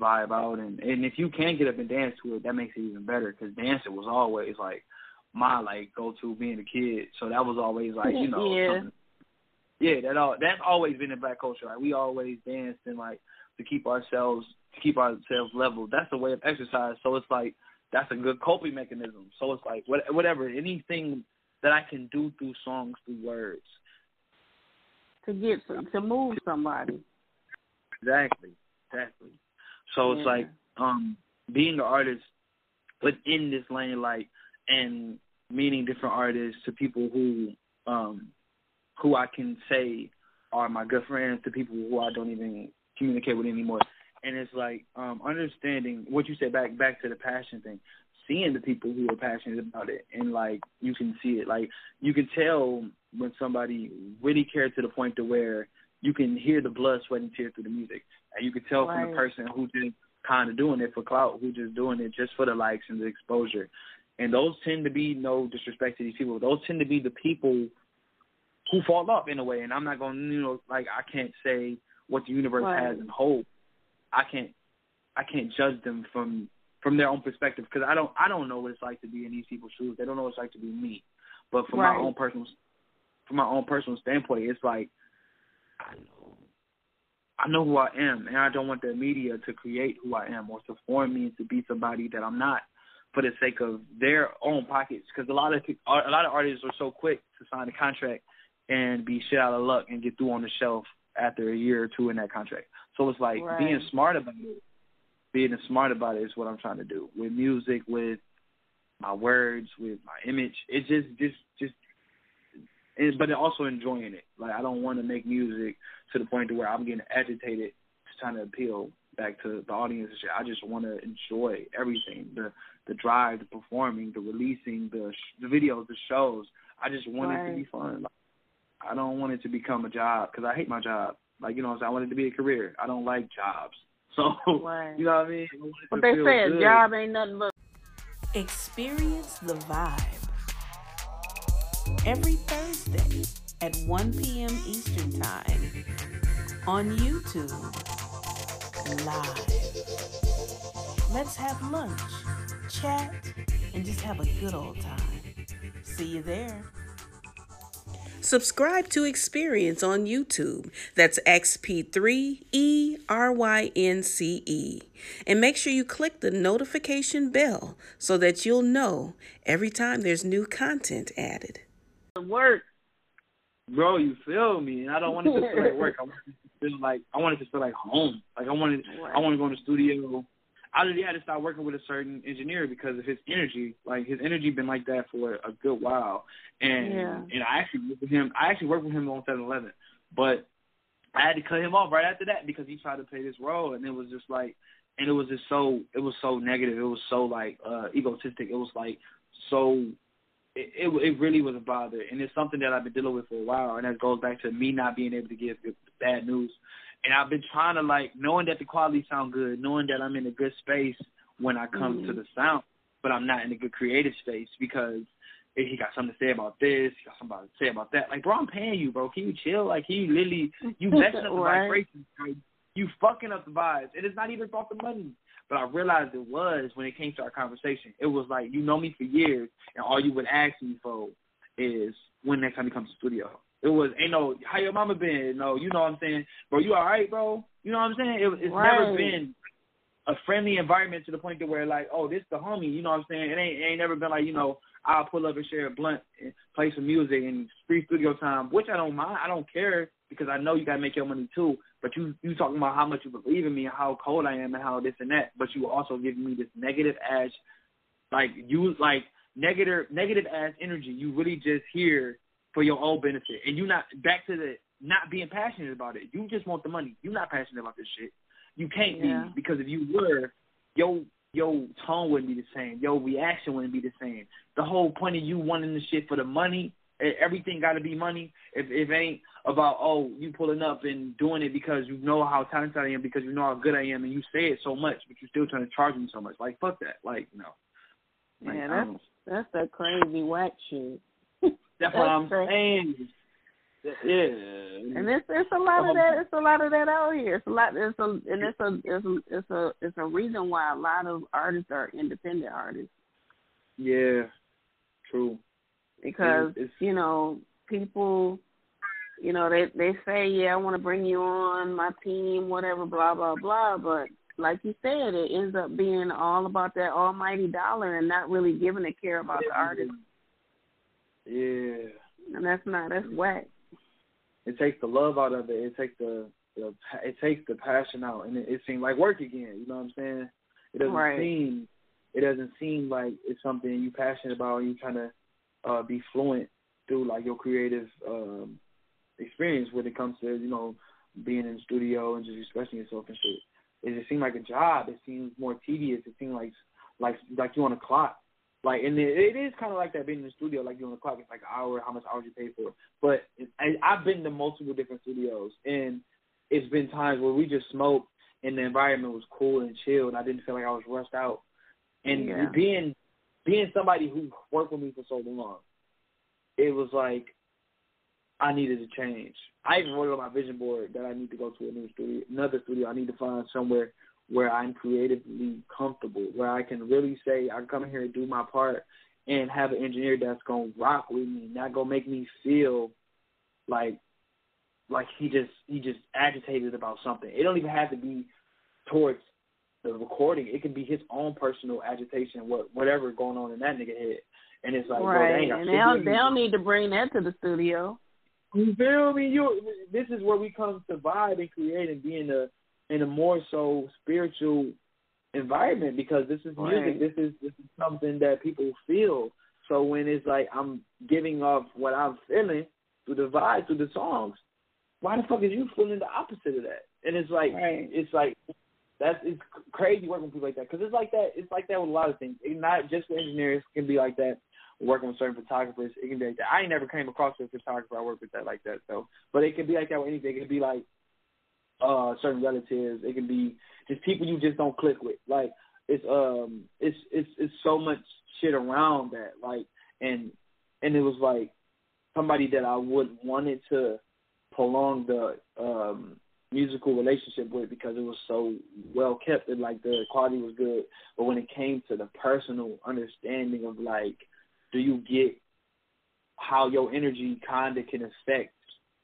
vibe out and and if you can get up and dance to it, that makes it even better. Because dancing was always like my like go to being a kid. So that was always like you know Yeah. something. Yeah, that all that's always been in black culture. Like We always danced and like to keep ourselves to keep ourselves level. That's a way of exercise. So it's like that's a good coping mechanism. So it's like what, whatever anything that I can do through songs, through words. To get some, to move somebody. Exactly, exactly. So it's like um being an artist within this lane, like and meeting different artists to people who um who I can say are my good friends to people who I don't even communicate with anymore. And it's like um understanding what you said back back to the passion thing. Seeing the people who are passionate about it and like you can see it. Like you can tell when somebody really cared to the point to where you can hear the blood, sweat and tears through the music. And you can tell from the person who just kinda doing it for clout, who just doing it just for the likes and the exposure. And those tend to be no disrespect to these people. Those tend to be the people who fall off in a way. And I'm not going, to you know, like I can't say what the universe Right. has in hold. I can't, I can't judge them from from their own perspective because I don't, I don't know what it's like to be in these people's shoes. They don't know what it's like to be me. But from Right. my own personal, from my own personal standpoint, it's like I know, I know who I am, and I don't want the media to create who I am or to form me to be somebody that I'm not for the sake of their own pockets. Because a lot of a lot of artists are so quick to sign a contract and be shit out of luck and get through on the shelf after a year or two in that contract. So it's like Right. being smart about it. Being smart about it is what I'm trying to do with music, with my words, with my image. It's just, just, just, and, but also enjoying it. Like I don't want to make music to the point to where I'm getting agitated, trying to appeal back to the audience. I just want to enjoy everything the the drive, the performing, the releasing, the sh- the videos, the shows. I just want it to be fun. Like, I don't want it to become a job because I hate my job. Like you know, what I'm saying? I want it to be a career. I don't like jobs. So Right. you know what I mean. I want But they say good. job ain't nothing but Experience the vibe. Every Thursday at 1 p.m. Eastern Time on YouTube live. Let's have lunch, chat, and just have a good old time. See you there. Subscribe to Experience on YouTube. That's E XP3ERYNCE. And make sure you click the notification bell so that you'll know every time there's new content added. work. bro, you feel me? And I don't want it to feel like work. I want it to feel like I want it to feel like home. Like I wanted, I want to go in the studio. I really had to start working with a certain engineer because of his energy. Like his energy been like that for a good while. And Yeah. and I actually worked with him. I actually worked with him on 7-Eleven, but I had to cut him off right after that because he tried to play this role, and it was just like, and it was just so, it was so negative. It was so like uh egotistic. It was like so it, it it really was a bother, and it's something that I've been dealing with for a while, and that goes back to me not being able to give bad news. And I've been trying to like knowing that the quality sound good, knowing that I'm in a good space when I come to mm-hmm. the sound, but I'm not in a good creative space because he got something to say about this, he got something to say about that. Like, bro, I'm paying you, bro. Can you chill? Like, he literally you messing up the Right. vibrations, bro. You fucking up the vibes. And it's not even about the money. But I realized it was when it came to our conversation. It was like you know me for years, and all you would ask me for is when next time you come to the studio. It was ain't no how your mama been. No, you know what I'm saying, bro. You all right, bro? You know what I'm saying? It, it's never been a friendly environment to the point to where like, oh, this the homie. You know what I'm saying? It ain't it ain't never been like you know I'll pull up and share a blunt and play some music and free studio time, which I don't mind. I don't care because I know you gotta make your money too. But you you talking about how much you believe in me and how cold I am and how this and that. But you also giving me this negative ass, like you like negative negative ass energy. You really just here for your own benefit, and you're not back to the not being passionate about it. You just want the money. You're not passionate about this shit. You can't Yeah. be because if you were, your your tone wouldn't be the same. Your reaction wouldn't be the same. The whole point of you wanting the shit for the money, everything got to be money. If if it ain't about oh you pulling up and doing it because you know how talented I am, because you know how good I am, and you say it so much, but you're still trying to charge me so much. Like fuck that. Like no. Like, Yeah, that's that's that crazy whack shit. That's what I'm crazy. saying. Yeah. And it's it's a lot of that. It's a lot of that out here. It's a lot. It's a and it's a it's a it's a it's a reason why a lot of artists are independent artists Yeah. True. because It's- you know people, you know they they say yeah I want to bring you on my team whatever blah blah blah but like you said it ends up being all about that almighty dollar and not really giving a care about the artist Yeah. and that's not that's whack. It takes the love out of it. It takes the, the it takes the passion out, and it, it seems like work again. You know what I'm saying? It doesn't Right. seem it doesn't seem like it's something you passionate about. and You trying to uh, be fluent through like your creative um, experience when it comes to you know being in the studio and just expressing yourself and shit. It just seemed like a job. It seems more tedious. It seems like like like you on a clock. Like and it, it is kind of like that being in the studio. Like you on the clock. It's like an hour. How much hours you pay for it. But I, I've been to multiple different studios and it's been times where we just smoked and the environment was cool and chill and I didn't feel like I was rushed out. And Yeah. being being somebody who worked with me for so long, it was like I needed to change. I even wrote on my vision board that I need to go to a new studio, another studio. I need to find somewhere where I'm creatively comfortable, where I can really say I come here and do my part, and have an engineer that's gonna rock with me, not gonna make me feel like like he just he just agitated about something. It don't even have to be towards the recording. It can be his own personal agitation, what whatever going on in that nigga head. And it's like, they right, ain't got and they'll they'll need to bring that to the studio. you feel me? You this is where we come to vibe and create and be in a in a more so spiritual environment because this is music. Right. This is this is something that people feel. So when it's like I'm giving off what I'm feeling through the vibe, through the songs, why the fuck is you feeling the opposite of that? And it's like Right. it's like that's it's crazy working with people like that because it's like that. It's like that with a lot of things. It's not just with engineers. It can be like that. Working with certain photographers, it can be like that. I ain't never came across a photographer I work with that like that though. But it can be like that with anything. It can be like uh certain relatives. It can be just people you just don't click with. Like it's um it's it's it's so much shit around that. Like and and it was like somebody that I would wanted to prolong the um musical relationship with because it was so well kept and like the quality was good. But when it came to the personal understanding of like, do you get how your energy kinda can affect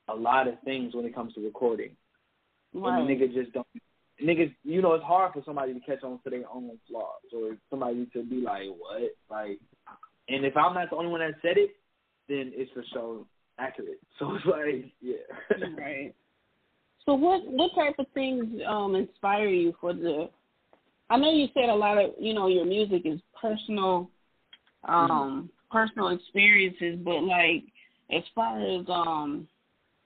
a lot of things when it comes to recording. Right. And the nigga just don't niggas you know, it's hard for somebody to catch on to their own flaws or somebody to be like, What? Like and if I'm not the only one that said it, then it's for sure accurate. So it's like, yeah. right. So what what type of things um inspire you for the I know you said a lot of you know, your music is personal um personal experiences, but like as far as um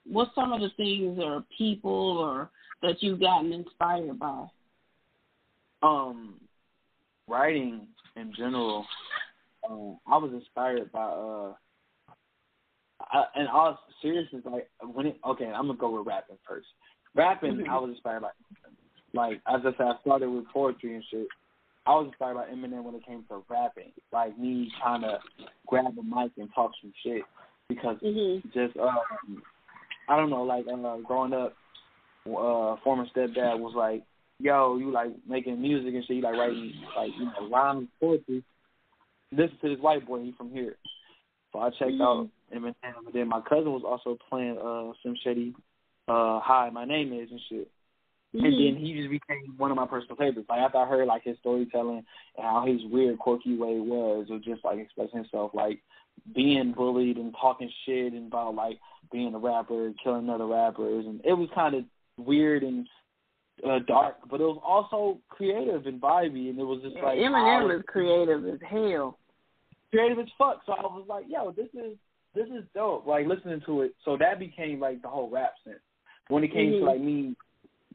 what's some of the things or people or that you've gotten inspired by? um writing in general, um, I was inspired by uh I, and all seriousness like when it okay, I'm gonna go with rapping first. Rapping I was inspired by like as I said, I started with poetry and shit. I was inspired by Eminem when it came to rapping. Like me trying to grab a mic and talk some shit because Mhm. just um I don't know, like uh growing up uh former stepdad was like, Yo, you like making music and shit, you like writing like, you know, rhymes, poetry. Listen to this white boy, he from here. So I checked out Eminem and then my cousin was also playing uh some shitty uh Hi, my name is and shit. And then he just became one of my personal favorites. Like after I heard like his storytelling and how his weird, quirky way was of just like expressing himself, like being bullied and talking shit and about like being a rapper, killing other rappers, and it was kind of weird and uh, dark, but it was also creative and vibey, and it was just Yeah, like Eminem is creative as hell. creative as fuck. So I was like, yo, this is this is dope. Like listening to it. So that became like the whole rap sense. When it came Mhm. to like me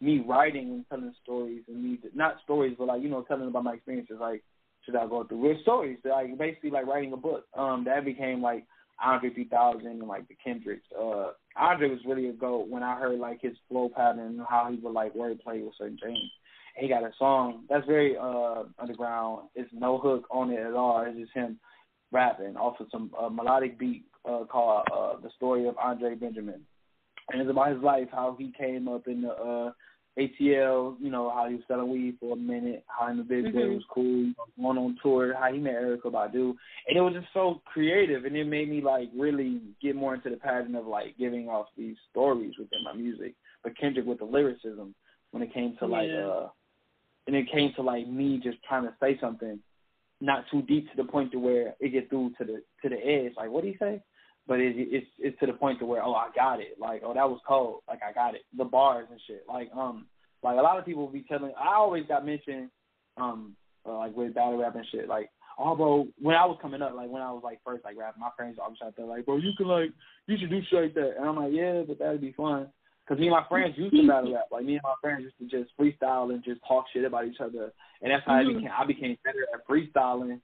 me writing and telling stories and me not stories but like, you know, telling about my experiences like should I go through real stories. Like basically like writing a book. Um that became like Andre 3000 and like the Kendricks. Uh Andre was really a goat when I heard like his flow pattern and how he would like wordplay with certain things. He got a song that's very uh underground. It's no hook on it at all. It's just him rapping off of some uh, melodic beat uh, called uh, "The Story of Andre Benjamin," and it's about his life, how he came up in the uh, ATL, you know, how he was selling weed for a minute, how him and Big Mhm. was cool, going on tour, how he met Erykah Badu, and it was just so creative, and it made me like really get more into the pattern of like giving off these stories within my music. But Kendrick with the lyricism when it came to like Yeah. uh and it came to like me just trying to say something not too deep to the point to where it get through to the to the edge. Like what do you say? But it, it's it's to the point to where oh I got it. Like oh that was cold. Like I got it. The bars and shit. Like um like a lot of people will be telling. I always got mentioned um uh, like with battle rap and shit. Like oh bro when I was coming up like when I was like first like rap my friends always out there like bro you can like you should do shit like that. And I'm like yeah but that'd be fun. Cause me and my friends used to battle rap. Like me and my friends used to just freestyle and just talk shit about each other, and that's how I Mhm. became. I became better at freestyling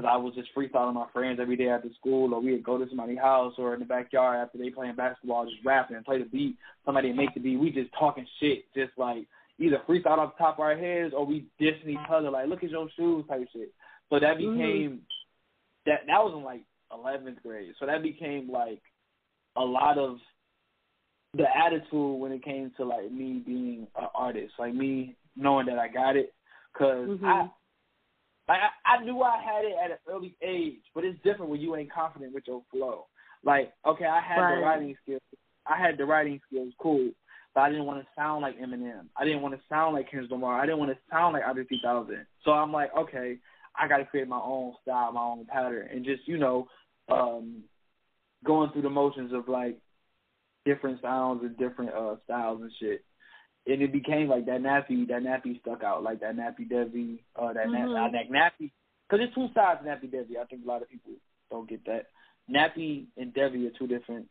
because I was just freestyling my friends every day after school, or we'd go to somebody's house or in the backyard after they playing basketball, just rapping and play the beat. Somebody would make the beat. We just talking shit, just like either freestyle off the top of our heads or we dissing each other, like look at your shoes type shit. So that Mhm. became that. That was in like eleventh grade. So that became like a lot of the attitude when it came to like me being an artist, like me knowing that I got it, because Mhm. I. Like I, I knew I had it at an early age, but it's different when you ain't confident with your flow. Like, okay, I had Right. the writing skills. I had the writing skills, cool, but I didn't want to sound like Eminem. I didn't want to sound like Kendrick Lamar. I didn't want to sound like Andre 3000. So I'm like, okay, I got to create my own style, my own pattern, and just you know, um, going through the motions of like different sounds and different uh styles and shit. And it became like that nappy, that nappy stuck out, like that nappy Devi, uh, that Mhm. na- uh, that nappy. Because there's two sides to nappy Devi. I think a lot of people don't get that. Nappy and Devi are two different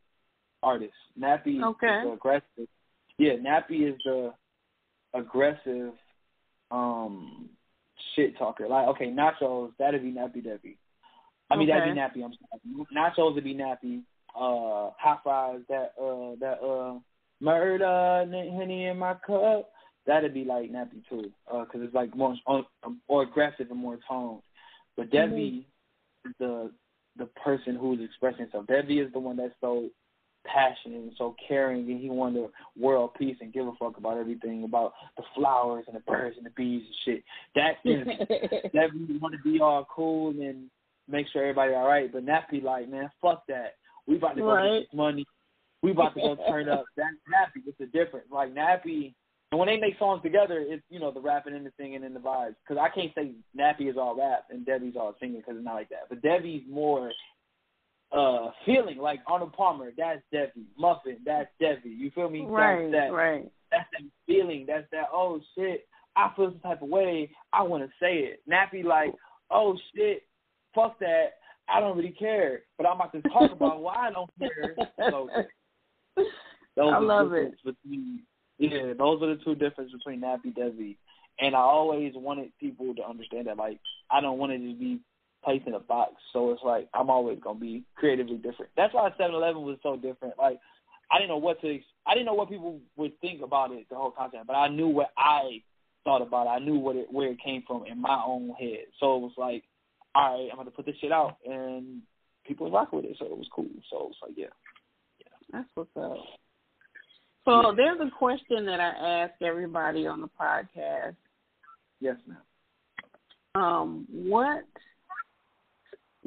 artists. Nappy Okay. is the aggressive. Yeah, Nappy is the aggressive um shit talker. Like okay, nachos that'd be nappy Devi. I mean that'd be nappy. I'm sorry. Nachos would be nappy. Uh, hot fries that uh that uh murder honey in my cup. That'd be like nappy too, uh, cause it's like more um, more aggressive and more toned. But Debbie mm-hmm. is the the person who's expressing himself. Debbie is the one that's so passionate and so caring, and he wanted world peace and give a fuck about everything, about the flowers and the birds and the bees and shit. That is that we want to be all cool and make sure everybody all right. But Nappy like, man, fuck that. We about to go right. get money. We about to go turn up. That's Nappy. It's a difference. Like Nappy. And when they make songs together, it's you know the rapping and the singing and the vibes. Because I can't say Nappy is all rap and Debbie's all singing because it's not like that. But Debbie's more uh feeling like Arnold Palmer, that's Debbie. Muffin, that's Debbie. You feel me? Right, that's that, right. That's that feeling. That's that. Oh shit, I feel some type of way. I want to say it. Nappy like, oh shit, fuck that. I don't really care, but I'm about to talk about why I don't care. So, those I love it. Between, yeah, those are the two differences between Nappy Debbie. And I always wanted people to understand that, like, I don't want it to just be placed in a box. So it's like I'm always gonna be creatively different. That's why 7-Eleven was so different. Like I didn't know what to. I didn't know what people would think about it, the whole content, but I knew what I thought about it. I knew what it where it came from in my own head. So it was like, all right, I'm gonna put this shit out, and people rock with it. So it was cool. So it was like, yeah. That's what's up. So there's a question that I ask everybody on the podcast. Yes, ma'am. Um, what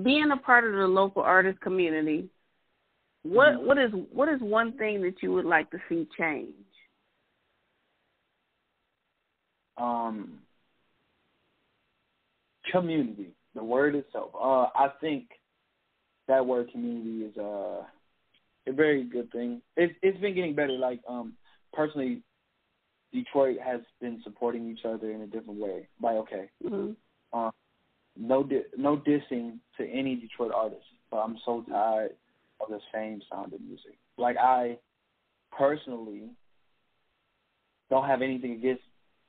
being a part of the local artist community, what mm-hmm. what is what is one thing that you would like to see change? Um, community, the word itself. Uh, I think that word community is uh, a very good thing. It's it's been getting better. Like um, personally, Detroit has been supporting each other in a different way. By okay, mm-hmm. um, no di- no dissing to any Detroit artist, but I'm so tired of the same sound of music. Like I personally don't have anything against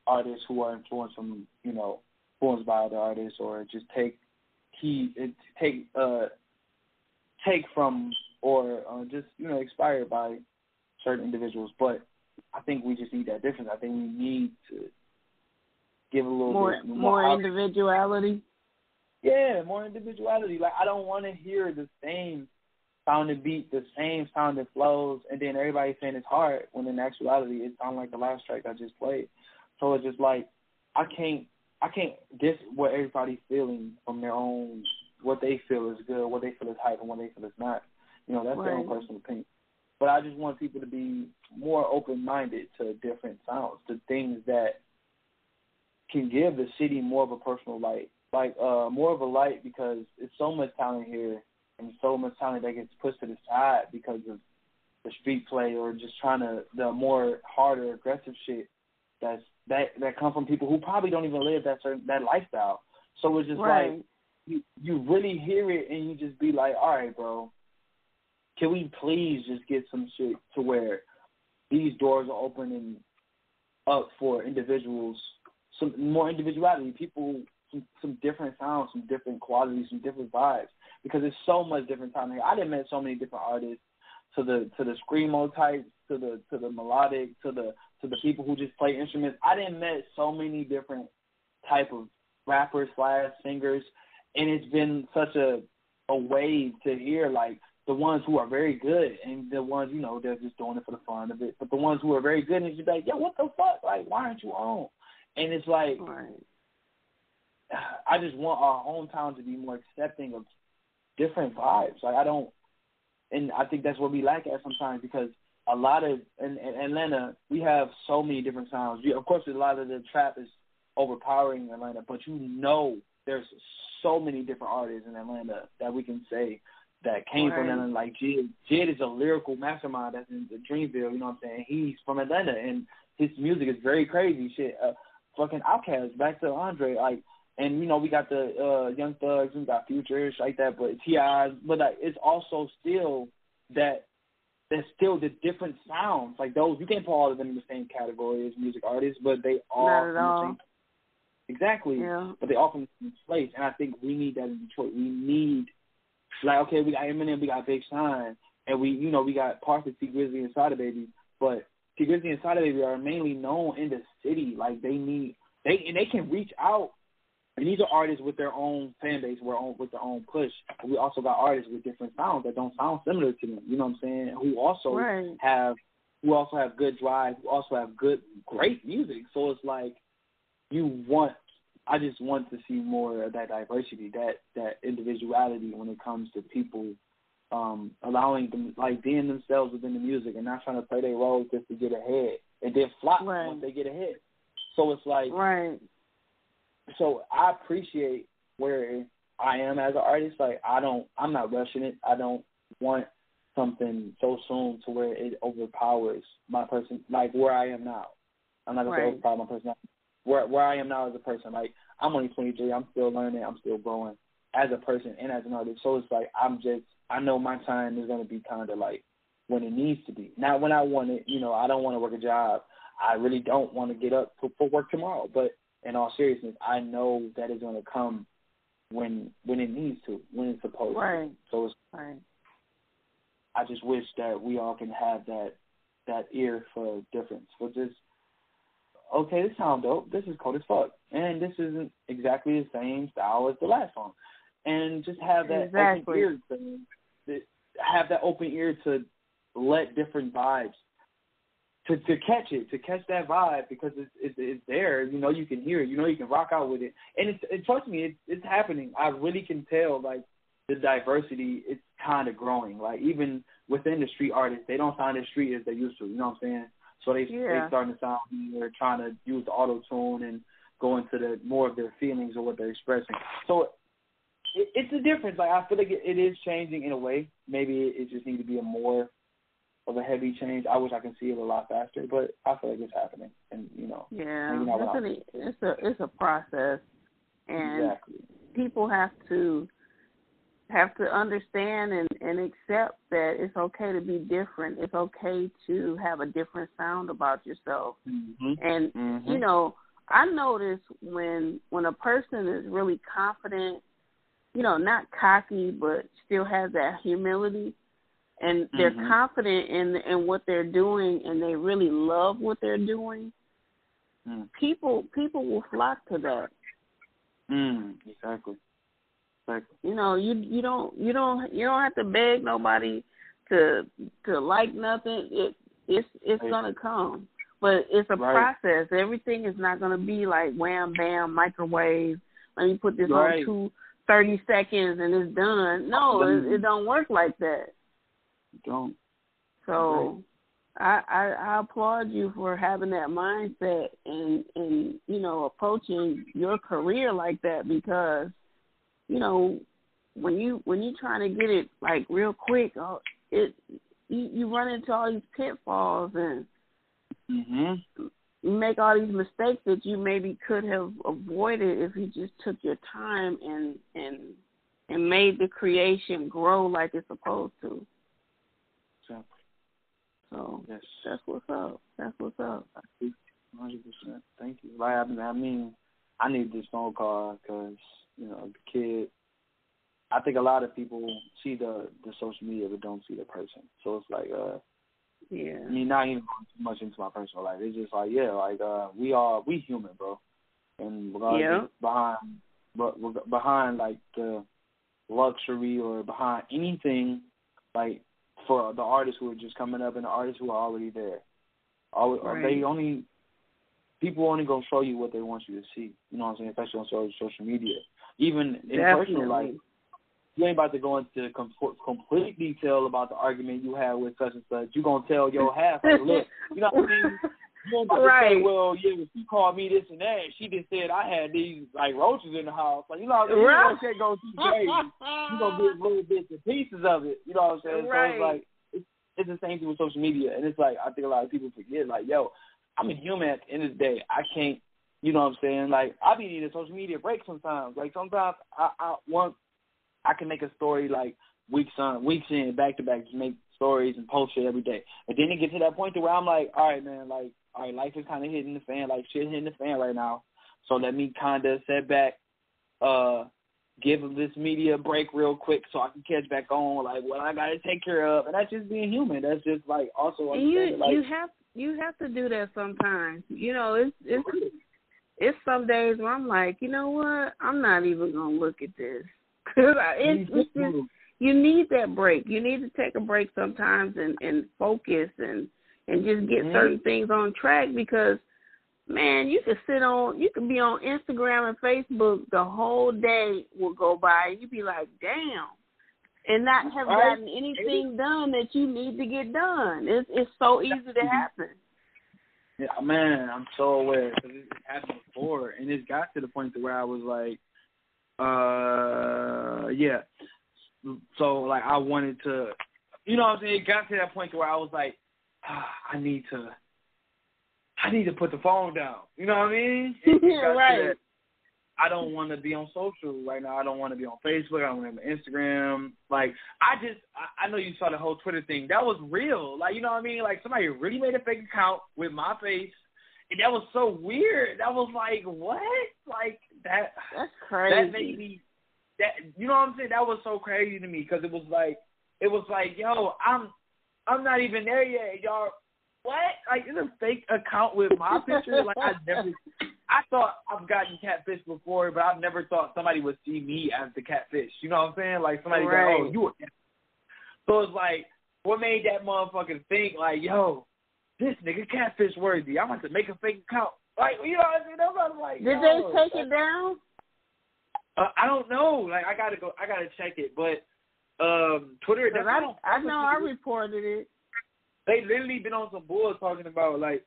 artists who are influenced from you know influenced by other artists or just take key take uh take from or uh, just you know inspired by certain individuals. But I think we just need that difference. I think we need to give a little more bit more, more individuality. Yeah, more individuality. Like I don't want to hear the same sounding beat, the same sounding flows, and then everybody saying it's hard when in actuality it sounds like the last track I just played. So it's just like I can't I can't diss what everybody's feeling from their own what they feel is good, what they feel is hype, and what they feel is not. You know, that's right. their own personal opinion. But I just want people to be more open minded to different sounds, to things that can give the city more of a personal light like uh more of a light because it's so much talent here and so much talent that gets pushed to the side because of the street play or just trying to the more harder aggressive shit that's that that come from people who probably don't even live that certain that lifestyle. So it's just right. like you you really hear it and you just be like, all right, bro, can we please just get some shit to where these doors are opening up for individuals, some more individuality. People some some different sounds, some different qualities, some different vibes. Because there's so much different time here. I didn't met so many different artists, to the to the screamo types, to the to the melodic, to the to the people who just play instruments. I didn't met so many different type of rappers slash singers, and it's been such a a wave to hear like the ones who are very good and the ones you know they're just doing it for the fun of it, but the ones who are very good and you're like, yo, what the fuck? Like, why aren't you on? And it's like, right. I just want our hometown to be more accepting of different vibes. Like I don't, and I think that's what we lack at sometimes because a lot of in, in Atlanta we have so many different sounds. We, of course, a lot of the trap is overpowering Atlanta, but you know there's so many different artists in Atlanta that we can say that came right. from Atlanta. Like Jid, Jid is a lyrical mastermind that's in the Dreamville. You know what I'm saying? He's from Atlanta and his music is very crazy shit. Uh, fucking Outkast, back to Andre, like and you know we got the uh Young Thugs, we got Futures like that, but T.I., but like, it's also still that there's still the different sounds. Like those, you can't put all of them in the same category as music artists, but they are Not at all. Same, exactly. Yeah. But they all from the same place, and I think we need that in Detroit. We need like okay, we got Eminem, we got Big Sean, and we you know we got parts of Tee Grizzley and Sada Baby, but Tee Grizzley and Sada Baby are mainly known in the city. Like they need they and they can reach out. And these are artists with their own fan base, with, own, with their own push. And we also got artists with different sounds that don't sound similar to them. You know what I'm saying? Who also Right. have who also have good drive, who also have good great music. So it's like you want I just want to see more of that diversity, that that individuality when it comes to people um allowing them like being themselves within the music and not trying to play their roles just to get ahead and then flop Right. once they get ahead. So it's like Right. so I appreciate where I am as an artist. Like I don't, I'm not rushing it. I don't want something so soon to where it overpowers my person, like where I am now. I'm not gonna say Right. overpower my personality. Where where I am now as a person, like I'm only 23. I'm still learning. I'm still growing as a person and as an artist. So it's like I'm just, I know my time is gonna be kind of like when it needs to be, not when I want it. You know, I don't want to work a job. I really don't want to get up for, for work tomorrow, but in all seriousness, I know that it's going to come when when it needs to, when it's supposed Right. to. So it's, Right. I just wish that we all can have that that ear for difference, for just okay, this sounds dope. This is cold as fuck, and this isn't exactly the same style as the last song, and just have that open ear to to have that open ear to let different vibes to to catch it, to catch that vibe because it's it's, it's there. You know, you can hear it. You know, you can rock out with it. And it's and trust me, it's it's happening. I really can tell like the diversity. It's kind of growing. Like even within the street artists, they don't sound as street as they used to. You know what I'm saying? So they Yeah. they starting to sound. They're trying to use the auto tune and go into the more of their feelings or what they're expressing. So. It, it's a difference. Like I feel like it, it is changing in a way. Maybe it, it just needs to be a more of a heavy change. I wish I can see it a lot faster, but I feel like it's happening. And you know, Yeah. It's, an, it's a it's a process, and exactly. people have to have to understand and, and accept that it's okay to be different. It's okay to have a different sound about yourself. Mm-hmm. And Mm-hmm. you know, I notice when when a person is really confident, you know, not cocky but still has that humility and they're Mhm. confident in in what they're doing and they really love what they're doing, Mm. people people will flock to that. Mm. Exactly. Exactly. You know, you you don't you don't you don't have to beg nobody to to like nothing. It it's it's Right. gonna come. But it's a Right. process. Everything is not gonna be like wham bam microwave. Let me put this Right. on two thirty seconds and it's done. No, it, it don't work like that. Don't. So I, I I applaud you for having that mindset and and you know approaching your career like that because you know when you when you're trying to get it like real quick uh, it you, you run into all these pitfalls and Mm-hmm. make all these mistakes that you maybe could have avoided if you just took your time and and and made the creation grow like it's supposed to. Exactly. So Yes. that's what's up. That's what's up. Hundred percent. Thank you. Like I mean, I need this phone call because you know the kid. I think a lot of people see the the social media but don't see the person. So it's like, uh, Yeah. I mean, not even going too much into my personal life. It's just like, yeah, like uh, we are we human, bro, and regardless Yeah. behind, but behind like the luxury or behind anything, like for the artists who are just coming up and the artists who are already there, Right. they only people only gonna show you what they want you to see. You know what I'm saying? Especially on social social media, even in personal life you ain't about to go into com- complete detail about the argument you had with such and such. You're gonna tell your half, like, look, you know what I mean? You ain't about to say, Right. well, yeah, she called me this and that. She just said I had these like roaches in the house. Like, you know, what I mean? Right. you go too crazy. You gonna get little bits and pieces of it. You know what I'm saying? So Right. it's like it's, it's the same thing with social media, and it's like I think a lot of people forget, like, yo, I'm a human at the end of the day. I can't. You know what I'm saying? Like I be needing a social media break sometimes. Like sometimes I, I want I can make a story like weeks on weeks in back to back, just make stories and post shit every day. But then it get to that point to where I'm like, all right, man, like, all right, life is kind of hitting the fan, like shit hitting the fan right now. So let me kind of set back, uh, give this media a break real quick so I can catch back on like what I got to take care of, and that's just being human. That's just like also And you like you have you have to do that sometimes. You know, it's it's it's some days where I'm like, you know what? I'm not even gonna look at this because it's, it's just you need that break. You need to take a break sometimes and and focus and and just get Mhm. certain things on track because man, you could sit on you could be on Instagram and Facebook the whole day will go by and you'd be like, damn. And not have gotten anything done that you need to get done. It's it's so easy to happen. Yeah, man, I'm so aware because it happened before, and it got to the point to where I was like, uh, yeah. So like, I wanted to, you know, what I'm saying. It got to that point to where I was like, ah, I need to, I need to put the phone down. You know what I mean? It- it Right. that. I don't want to be on social right now. I don't want to be on Facebook. I don't want to be on Instagram. Like, I just, I, I know you saw the whole Twitter thing. That was real. Like, you know what I mean? Like, somebody really made a fake account with my face, and that was so weird. That was like, what? Like that. That's crazy. That made me. That you know what I'm saying? That was so crazy to me because it was like, it was like, yo, I'm, I'm not even there yet, y'all. What? Like, it's a fake account with my picture. Like, I never. I thought I've gotten catfish before, but I've never thought somebody would see me as the catfish. You know what I'm saying? Like somebody Right. go, "Oh, you a catfish." So it's like, what made that motherfucker think like, "Yo, this nigga catfish worthy. I'm about to make a fake account." Like, you know what I'm saying? That's what I'm like. Did yo, they take it down? Uh, I don't know. Like, I gotta go. I gotta check it. But um, Twitter. I, I know I reported it. they literally been on some bull talking about like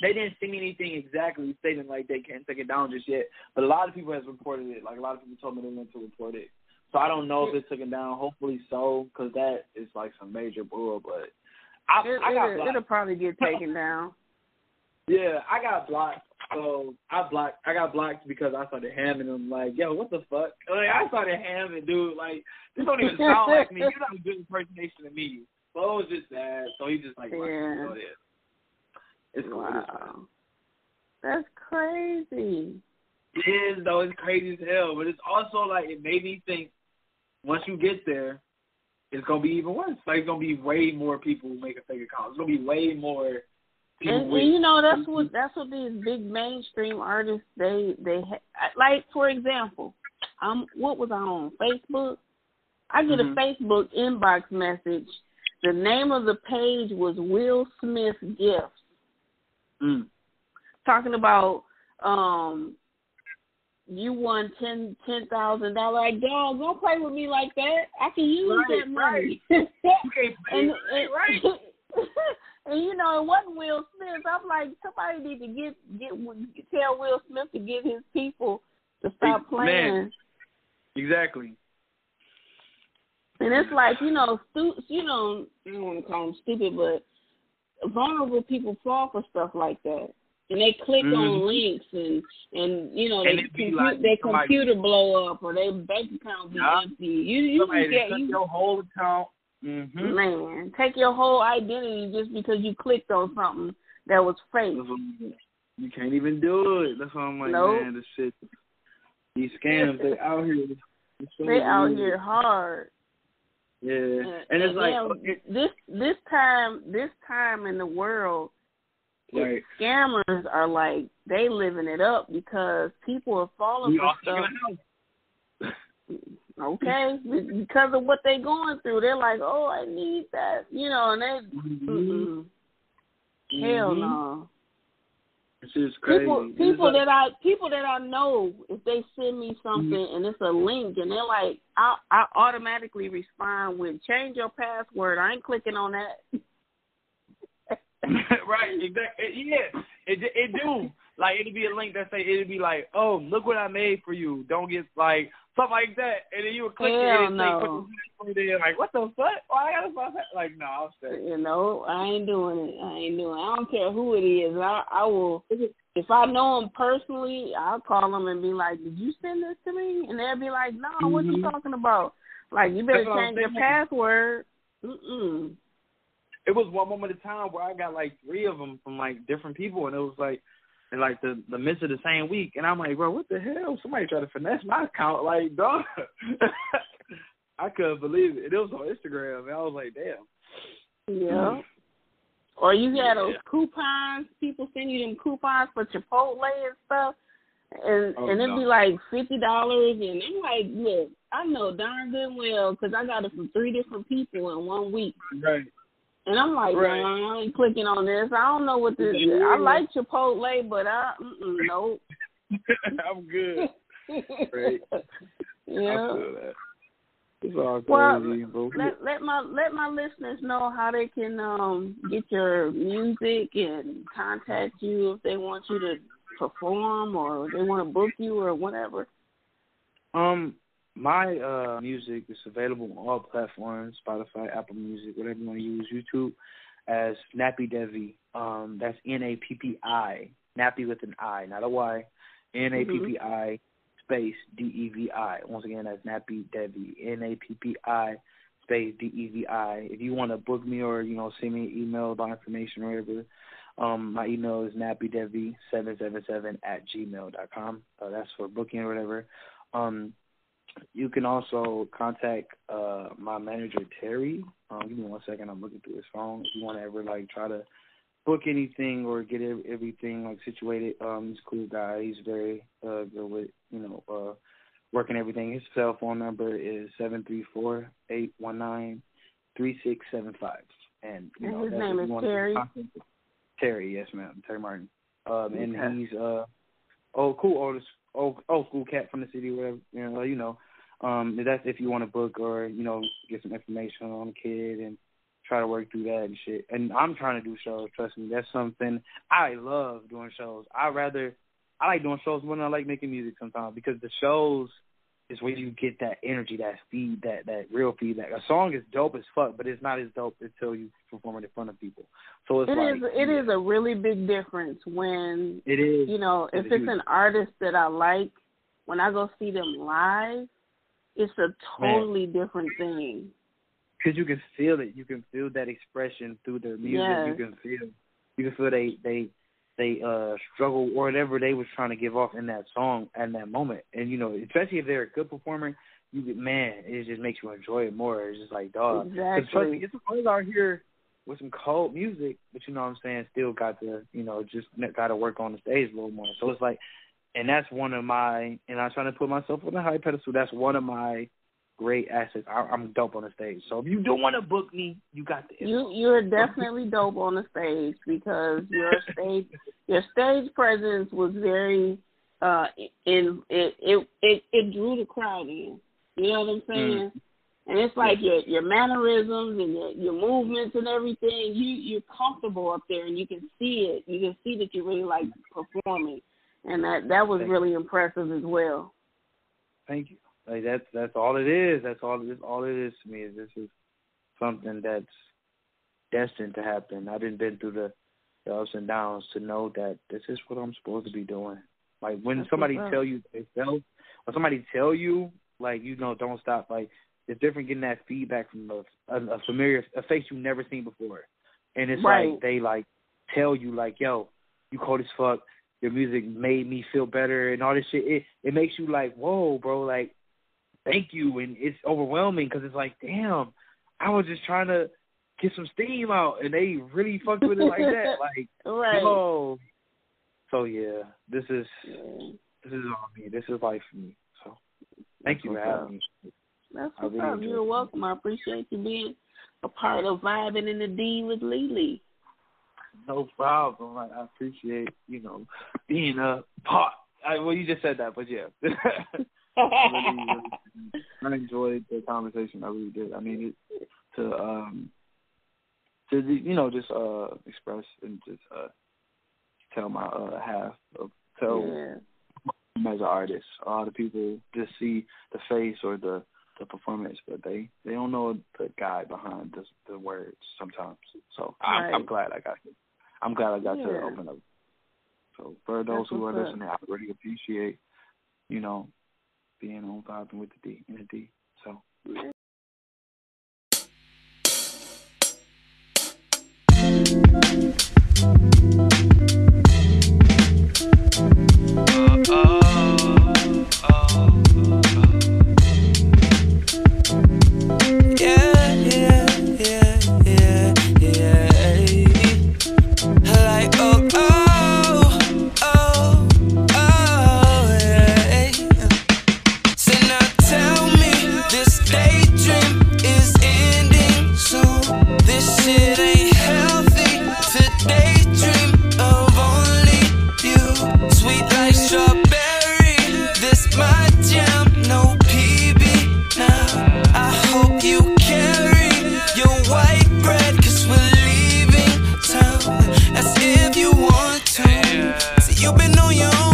they didn't see anything exactly stating like they can't take it down just yet. But a lot of people has reported it. Like a lot of people told me they went to report it. So I don't know if it's taken down. Hopefully so, because that is like some major bull. But I, It, I got it'll, it'll probably get taken down. Yeah, I got blocked. So I blocked. I got blocked because I started hamming them. Like, yo, what the fuck? Like, I started hamming, dude. Like, this don't even sound like me. You're not a good impersonation of me. So it was just that. So he just like, Yeah. It's. Wow. That's crazy. It is though. It's crazy as hell, but it's also like it made me think. Once you get there, it's gonna be even worse. Like it's gonna be way more people who make a fake account. It's gonna be way more. And, and you know that's what that's what these big mainstream artists they they ha- like. For example, um, what was I on Facebook? I get Mhm. a Facebook inbox message. The name of the page was Will Smith Gifts. Mm, talking about um you won ten ten thousand dollars. Like, dog, don't play with me like that. I can use Right, that money. and, and, and, right. and you know, it wasn't Will Smith. I'm like, somebody need to get get tell Will Smith to get his people to stop playing. man. Exactly. And it's like you know, stu- you know, I don't want to call them stupid, but vulnerable people fall for stuff like that, and they click on Mhm. links and and you know And they compu- like their computer blow up or their bank account be Yeah. empty. You you can get you your whole account. Mm-hmm. man take your whole identity just because you clicked on something that was fake. You can't even do it. That's why I'm like, Nope. man, this shit. These scams, they out here. So They out here hard. Yeah, And, and it's like, okay, this this time this time in the world right. scammers are like they living it up because people are falling for stuff. Okay, because of what they're going through, they're like, "Oh, I need that," you know, and they, know. mm-mm. hell no. It's crazy. People, people that I, people that I know, if they send me something Mm-hmm. and it's a link, and they're like, I, I automatically respond with, "Change your password." I ain't clicking on that. right, exactly. Yeah, it it do. Like it'd be a link that say it'd be like, oh, look what I made for you. Don't get like something like that, and then you would click Hell it and no. put the there. Like what the fuck? Why I gotta that? Like no, I'll stay. You know, I ain't doing it. I ain't doing. It. I don't care who it is. I I will. If I know them personally, I'll call them and be like, "Did you send this to me?" And they'll be like, "No, what you Mhm. talking about? Like, you better change your password." Mm-mm. It was one moment of time where I got like three of them from like different people, and it was like, in like the the midst of the same week, and I'm like, bro, what the hell? Somebody tried to finesse my account, like, dog. I couldn't believe it. It was on Instagram, and I was like, damn. Yeah. Mm. Or you had those coupons. People send you them coupons for Chipotle and stuff, and Oh, and it'd no. be like fifty dollars. And I'm like, look, I know darn good well because I got it from three different people in one week. Right. And I'm like, Right. nah, I ain't clicking on this. I don't know what this is. I like Chipotle, but I nope. I'm good. Right. I yeah. It's all Well, crazy, but Let let my let my listeners know how they can um get your music and contact you if they want you to perform or they want to book you or whatever. Um, my uh music is available on all platforms: Spotify, Apple Music, whatever you want to use. YouTube as Nappi Devi. Um, that's N A P P I. Nappy with an I, not a Y. N A P P I space D E V I. Once again, that's Nappi Devi. N A P P I space D E V I. If you want to book me or you know send me an email about information or whatever. Um, my email is nappydevi777 at gmail dot com. Uh, that's for booking or whatever. Um, you can also contact uh my manager Terry. Um, give me one second. I'm looking through his phone. If you want to ever like try to book anything or get ev- everything like situated, um, he's a cool guy. He's very uh good with you know uh working everything. His cell phone number is seven three four eight one nine three six seven five. And you And know his name is Terry? Terry, yes, ma'am. Terry Martin. Um, and Okay. he's uh oh cool old old old school cat from the city, whatever you know. You know, um, that's if you want to book or you know get some information on the kid and try to work through that and shit. And I'm trying to do shows. Trust me, that's something I love doing shows. I rather I like doing shows more than I like making music sometimes because the shows is where you get that energy, that feed, that that real feedback. A song is dope as fuck, but it's not as dope until you perform it in front of people. So it's It like is it is a really big difference when it is you know if It's it's an artist that I like when I go see them live, it's a totally different thing. because you can feel it. You can feel that expression through their music. Yes. You can feel, you can feel they they they uh struggle or whatever they was trying to give off in that song and that moment. And you know, especially if they're a good performer, you get man, it just makes you enjoy it more. It's just like dog. 'Cause trust Exactly. me, it's some out here with some cold music, but you know what I'm saying. Still got to you know just got to work on the stage a little more. So it's like, and that's one of my and I'm trying to put myself on a high pedestal. That's one of my great assets. I, I'm dope on the stage. So if you don't want to book me, you got the You you're definitely dope on the stage because your stage your stage presence was very uh in it it it, it drew the crowd in. You know what I'm saying? And it's like your your mannerisms and your your movements and everything. You you're comfortable up there and you can see it. You can see that you really like performing, and that that was Thank you. really impressive as well. Thank you. Like that's that's all it is. That's all this all it is to me. Is this is something that's destined to happen. I didn't been through the, the ups and downs to know that this is what I'm supposed to be doing. Like when That's somebody tell you themselves, or somebody tell you like you know don't stop. Like it's different getting that feedback from a, a, a familiar a face you've never seen before, and it's Right. like they like tell you like yo you cold as fuck. Your music made me feel better and all this shit. It it makes you like whoa bro like thank you. And it's overwhelming because it's like damn I was just trying to get some steam out and they really fucked with it like that. Like Right. yo so yeah this is this is all me. This is life for me. So thank you for That's having me. That's what's really up. You're welcome. I appreciate you being a part of vibing in the D with Lily. no problem. I, I appreciate you know being a part. I, well you just said that but yeah really, I enjoyed the conversation. I really did. I mean, it, to um, to you know just uh express and just uh tell my uh half of tell yeah. as an artist. A lot of people just see the face or the the performance, but they they don't know the guy behind the the words sometimes. So I'm, I'm glad I got to. I'm glad I got to open up. So for those That's who are up. listening, I really appreciate you know being on vibing with the D in the D. So. so You've been on your own.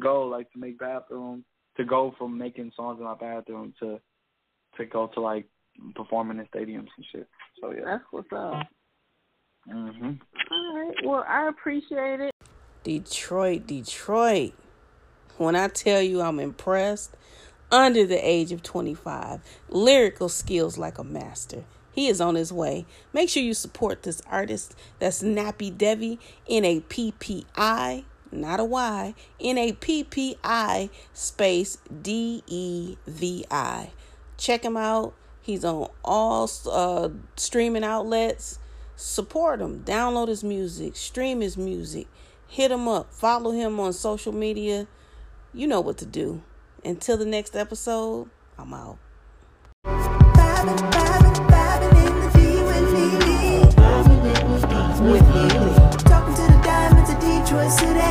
That's that's goal. Like to make bathroom to go from making songs in my bathroom to to go to like performing in stadiums and shit. So yeah. That's what's up. Mhm. All right. Well, I appreciate it. Detroit, Detroit. When I tell you I'm impressed, under the age of 25, lyrical skills like a master. He is on his way. Make sure you support this artist. That's Nappi Devi, N A P P I, not a Y, N A P P I space D E V I. Check him out. He's on all uh, streaming outlets. Support him. Download his music. Stream his music. Hit him up. Follow him on social media. You know what to do. Until the next episode, I'm out. With. Talking to the diamonds of Detroit City.